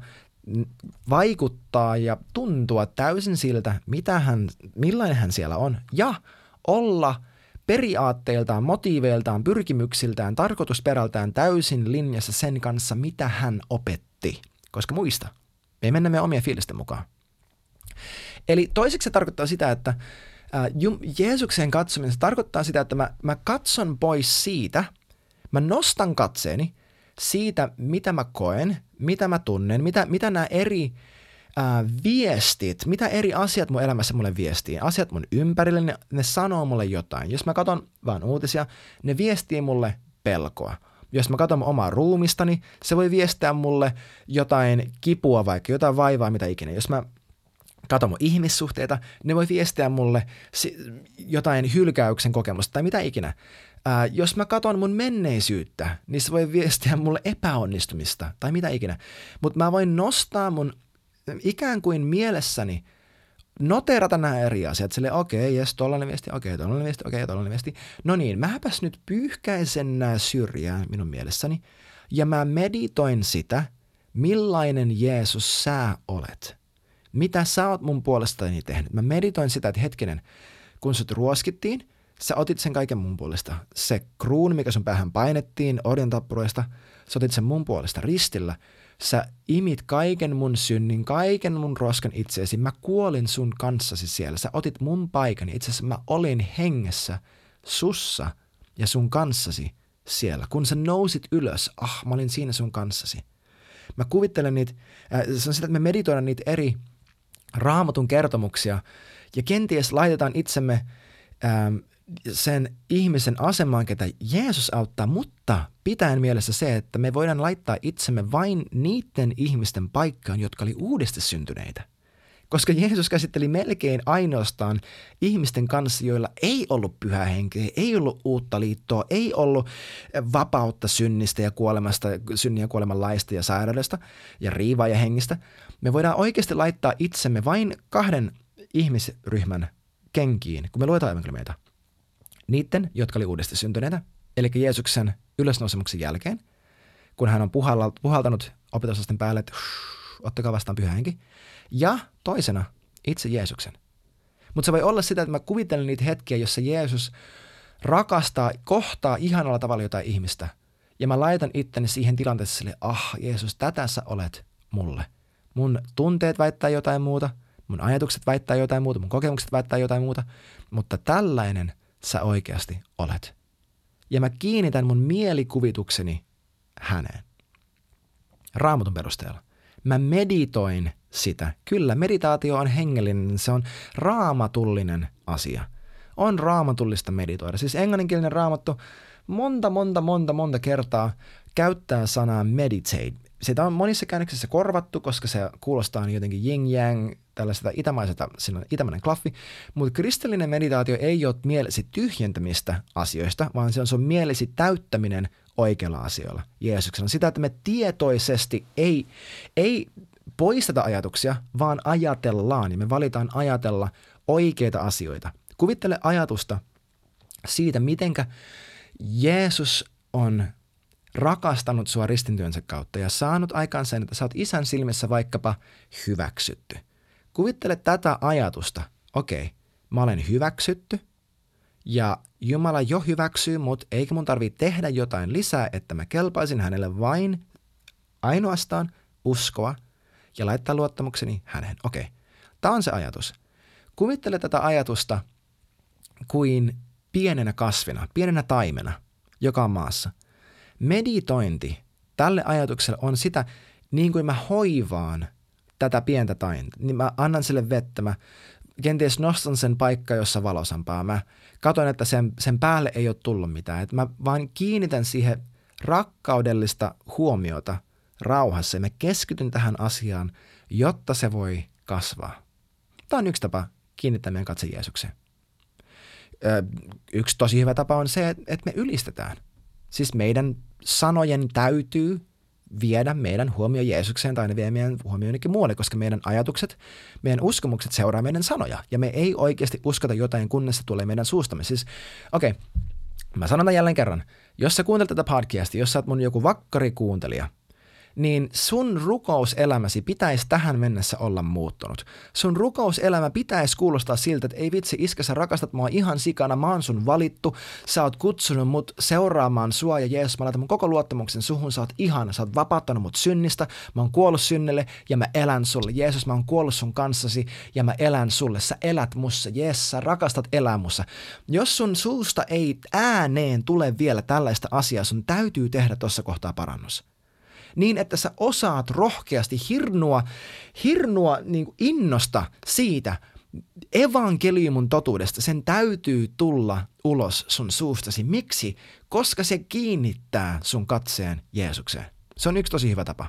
vaikuttaa ja tuntua täysin siltä, mitä hän, millainen hän siellä on, ja olla periaatteiltaan, motiiveiltaan, pyrkimyksiltään, tarkoitusperältään täysin linjassa sen kanssa, mitä hän opetti. Koska muista, me ei mennä meidän omia fiilisten mukaan. Eli toiseksi se tarkoittaa sitä, että ää, Jeesuksen katsominen se tarkoittaa sitä, että mä, mä katson pois siitä, mä nostan katseeni siitä, mitä mä koen, mitä mä tunnen, mitä, mitä nämä eri ää, viestit, mitä eri asiat mun elämässä mulle viestii. Asiat mun ympärille, ne, ne sanoo mulle jotain. Jos mä katson vaan uutisia, ne viestii mulle pelkoa. Jos mä katson omaa ruumistani, se voi viestiä mulle jotain kipua vaikka, jotain vaivaa, mitä ikinä. Jos mä katson mun ihmissuhteita, ne voi viestiä mulle jotain hylkäyksen kokemusta tai mitä ikinä. Ää, jos mä katson mun menneisyyttä, niin se voi viestiä mulle epäonnistumista tai mitä ikinä. Mutta mä voin nostaa mun ikään kuin mielessäni noterata nämä eri asiat, sille okei, okay, jes, tollainen viesti, okei, okay, tollainen viesti, okei, okay, tollainen viesti. No niin, mäpäs nyt pyyhkäisen nämä syrjään minun mielessäni ja mä meditoin sitä, millainen Jeesus sä olet. Mitä sä oot mun puolestani tehnyt. Mä meditoin sitä, että hetkinen, kun sut ruoskittiin, sä otit sen kaiken mun puolesta. Se kruun, mikä sun päähän painettiin orjantappureista, sä otit sen mun puolesta ristillä – Sä imit kaiken mun synnin, kaiken mun roskan itseesi. Mä kuolin sun kanssasi siellä. Sä otit mun paikan. Itse asiassa mä olin hengessä sussa ja sun kanssasi siellä. Kun sä nousit ylös, ah, mä olin siinä sun kanssasi. Mä kuvittelen niitä, äh, se on sitä, että me meditoidaan niitä eri raamatun kertomuksia ja kenties laitetaan itsemme ähm, sen ihmisen asemaan, ketä Jeesus auttaa, mutta pitäen mielessä se, että me voidaan laittaa itsemme vain niiden ihmisten paikkaan, jotka oli uudesti syntyneitä. Koska Jeesus käsitteli melkein ainoastaan ihmisten kanssa, joilla ei ollut pyhä henkeä, ei ollut uutta liittoa, ei ollut vapautta synnistä ja kuolemasta, synnin ja kuoleman laista ja sairaudesta ja riivaa ja hengistä. Me voidaan oikeasti laittaa itsemme vain kahden ihmisryhmän kenkiin, kun me luetaan evankeliumeita niiden, jotka oli uudesti syntyneitä, eli Jeesuksen ylösnousemuksen jälkeen, kun hän on puhaltanut opetuslasten päälle, että ottakaa vastaan pyhä henki, ja toisena itse Jeesuksen. Mutta se voi olla sitä, että mä kuvittelen niitä hetkiä, jossa Jeesus rakastaa, kohtaa ihanalla tavalla jotain ihmistä, ja mä laitan itteni siihen tilanteeseen sille, ah Jeesus, tätä sä olet mulle. Mun tunteet väittää jotain muuta, mun ajatukset väittää jotain muuta, mun kokemukset väittää jotain muuta, mutta tällainen – sä oikeasti olet. Ja mä kiinnitän mun mielikuvitukseni häneen. Raamatun perusteella. Mä meditoin sitä. Kyllä, meditaatio on hengellinen, se on raamatullinen asia. On raamatullista meditoida. Siis englanninkielinen raamattu monta, monta, monta, monta kertaa käyttää sanaa meditate. Sitä on monissa käännöksissä korvattu, koska se kuulostaa jotenkin yin-yang, tällaista itämaiselta, siinä on itämainen klaffi, mutta kristillinen meditaatio ei ole mielesi tyhjentämistä asioista, vaan se on sun mielesi täyttäminen oikealla asioilla. Jeesuksen on sitä, että me tietoisesti ei, ei poisteta ajatuksia, vaan ajatellaan ja me valitaan ajatella oikeita asioita. Kuvittele ajatusta siitä, mitenkä Jeesus on rakastanut sua ristintyönsä kautta ja saanut aikaan sen, että sä oot isän silmissä vaikkapa hyväksytty. Kuvittele tätä ajatusta. Okei, mä olen hyväksytty ja Jumala jo hyväksyy mut, eikä mun tarvitse tehdä jotain lisää, että mä kelpaisin hänelle vain ainoastaan uskoa ja laittaa luottamukseni häneen. Okei, tämä on se ajatus. Kuvittele tätä ajatusta kuin pienenä kasvina, pienenä taimena, joka on maassa – Meditointi tälle ajatukselle on sitä, niin kuin mä hoivaan tätä pientä tainta, niin mä annan sille vettä, mä kenties nostan sen paikka, jossa valosampaa. Mä katson, että sen, sen päälle ei ole tullut mitään. Että mä vaan kiinnitän siihen rakkaudellista huomiota rauhassa ja mä keskityn tähän asiaan, jotta se voi kasvaa. Tämä on yksi tapa kiinnittää meidän katse Jeesukseen. yksi tosi hyvä tapa on se, että me ylistetään – Siis meidän sanojen täytyy viedä meidän huomio Jeesukseen tai ne vie meidän huomio jonnekin muualle, koska meidän ajatukset, meidän uskomukset seuraa meidän sanoja. Ja me ei oikeasti uskota jotain, kunnes se tulee meidän suustamme. Siis, okei, okay, mä sanon tämän jälleen kerran. Jos sä kuuntelet tätä podcastia, jos sä oot mun joku vakkarikuuntelija – niin sun rukouselämäsi pitäisi tähän mennessä olla muuttunut. Sun rukouselämä pitäisi kuulostaa siltä, että ei vitsi, iskä, sä rakastat mua ihan sikana, mä oon sun valittu, sä oot kutsunut mut seuraamaan sua ja Jeesus, mä laitan mun koko luottamuksen suhun, sä oot ihana, sä oot vapauttanut mut synnistä, mä oon kuollut synnelle ja mä elän sulle. Jeesus, mä oon kuollut sun kanssasi ja mä elän sulle, sä elät mussa, Jeesus, sä rakastat elää mussa. Jos sun suusta ei ääneen tule vielä tällaista asiaa, sun täytyy tehdä tuossa kohtaa parannus niin että sä osaat rohkeasti hirnua, hirnua niin kuin innosta siitä evankeliumun totuudesta. Sen täytyy tulla ulos sun suustasi. Miksi? Koska se kiinnittää sun katseen Jeesukseen. Se on yksi tosi hyvä tapa.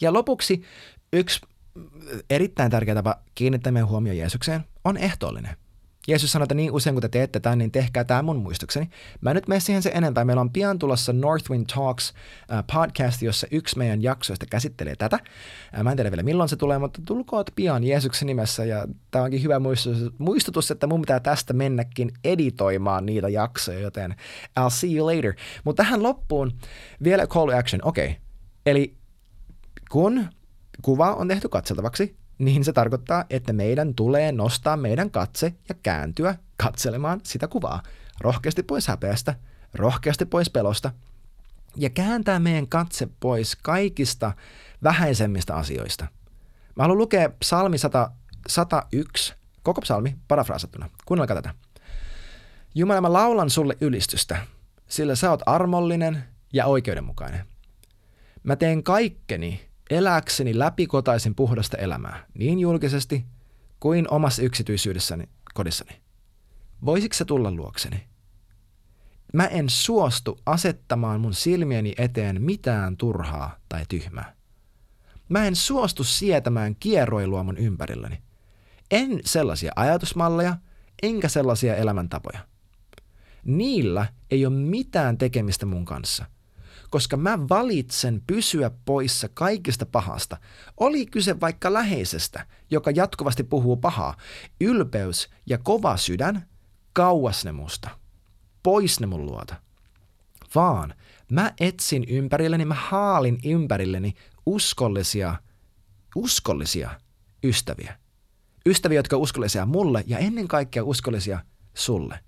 Ja lopuksi yksi erittäin tärkeä tapa kiinnittää meidän huomio Jeesukseen on ehtoollinen. Jeesus sanoi, että niin usein kun te teette tämän, niin tehkää tämä mun muistokseni. Mä en nyt mene siihen se enempää. Meillä on pian tulossa Northwind Talks äh, podcast, jossa yksi meidän jaksoista käsittelee tätä. Äh, mä en tiedä vielä milloin se tulee, mutta tulkoot pian Jeesuksen nimessä. Ja tämä onkin hyvä muistutus, muistutus, että mun pitää tästä mennäkin editoimaan niitä jaksoja, joten I'll see you later. Mutta tähän loppuun vielä call to action. Okei, okay. eli kun kuva on tehty katseltavaksi, niin se tarkoittaa, että meidän tulee nostaa meidän katse ja kääntyä katselemaan sitä kuvaa. Rohkeasti pois häpeästä, rohkeasti pois pelosta ja kääntää meidän katse pois kaikista vähäisemmistä asioista. Mä haluan lukea psalmi 100, 101, koko psalmi parafraasattuna. Kuunnelkaa tätä. Jumala, mä laulan sulle ylistystä, sillä sä oot armollinen ja oikeudenmukainen. Mä teen kaikkeni, elääkseni läpikotaisin puhdasta elämää, niin julkisesti kuin omassa yksityisyydessäni kodissani. Voisitko se tulla luokseni? Mä en suostu asettamaan mun silmieni eteen mitään turhaa tai tyhmää. Mä en suostu sietämään kierroilua mun ympärilläni. En sellaisia ajatusmalleja, enkä sellaisia elämäntapoja. Niillä ei ole mitään tekemistä mun kanssa – koska mä valitsen pysyä poissa kaikista pahasta. Oli kyse vaikka läheisestä, joka jatkuvasti puhuu pahaa. Ylpeys ja kova sydän, kauas ne musta. Pois ne mun luota. Vaan mä etsin ympärilleni, mä haalin ympärilleni uskollisia, uskollisia ystäviä. Ystäviä, jotka uskollisia mulle ja ennen kaikkea uskollisia sulle.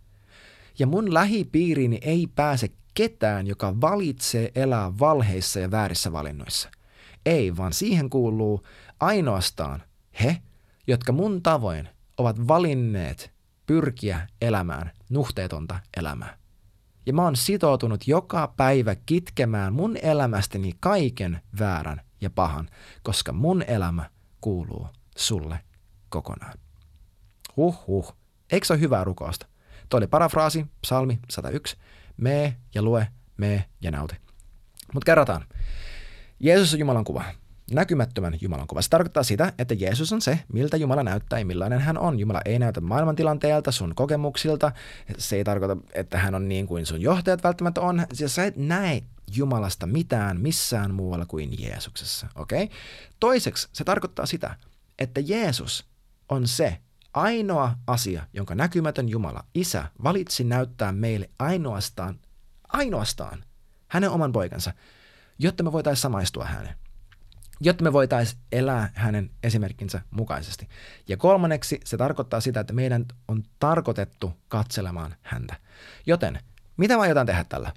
Ja mun lähipiirini ei pääse ketään, joka valitsee elää valheissa ja väärissä valinnoissa. Ei, vaan siihen kuuluu ainoastaan he, jotka mun tavoin ovat valinneet pyrkiä elämään nuhteetonta elämää. Ja mä oon sitoutunut joka päivä kitkemään mun elämästäni kaiken väärän ja pahan, koska mun elämä kuuluu sulle kokonaan. Huh huh. Eikö se ole hyvää rukousta? Tuo oli parafraasi, psalmi 101. Mee ja lue, mee ja nauti. Mutta kerrotaan. Jeesus on Jumalan kuva. Näkymättömän Jumalan kuva. Se tarkoittaa sitä, että Jeesus on se, miltä Jumala näyttää ja millainen hän on. Jumala ei näytä maailmantilanteelta, sun kokemuksilta. Se ei tarkoita, että hän on niin kuin sun johtajat välttämättä on. Siis sä et näe Jumalasta mitään missään muualla kuin Jeesuksessa. Okay? Toiseksi se tarkoittaa sitä, että Jeesus on se, ainoa asia, jonka näkymätön Jumala, Isä, valitsi näyttää meille ainoastaan, ainoastaan hänen oman poikansa, jotta me voitaisiin samaistua häneen. Jotta me voitaisiin elää hänen esimerkkinsä mukaisesti. Ja kolmanneksi se tarkoittaa sitä, että meidän on tarkoitettu katselemaan häntä. Joten, mitä me aiotaan tehdä tällä?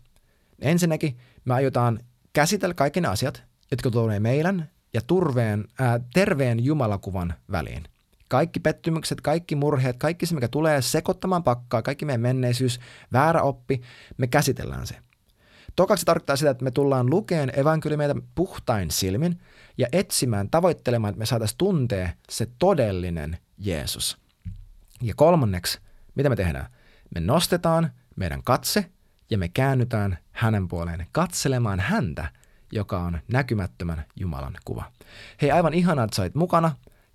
Ensinnäkin me aiotaan käsitellä kaikki ne asiat, jotka tulee meidän ja turveen, ää, terveen Jumalakuvan väliin – kaikki pettymykset, kaikki murheet, kaikki se, mikä tulee sekoittamaan pakkaa, kaikki meidän menneisyys, väärä oppi, me käsitellään se. Tokaksi tarkoittaa sitä, että me tullaan lukeen evankeliumeita puhtain silmin ja etsimään, tavoittelemaan, että me saataisiin tuntea se todellinen Jeesus. Ja kolmanneksi, mitä me tehdään? Me nostetaan meidän katse ja me käännytään hänen puoleen katselemaan häntä, joka on näkymättömän Jumalan kuva. Hei, aivan ihanaa, että sait mukana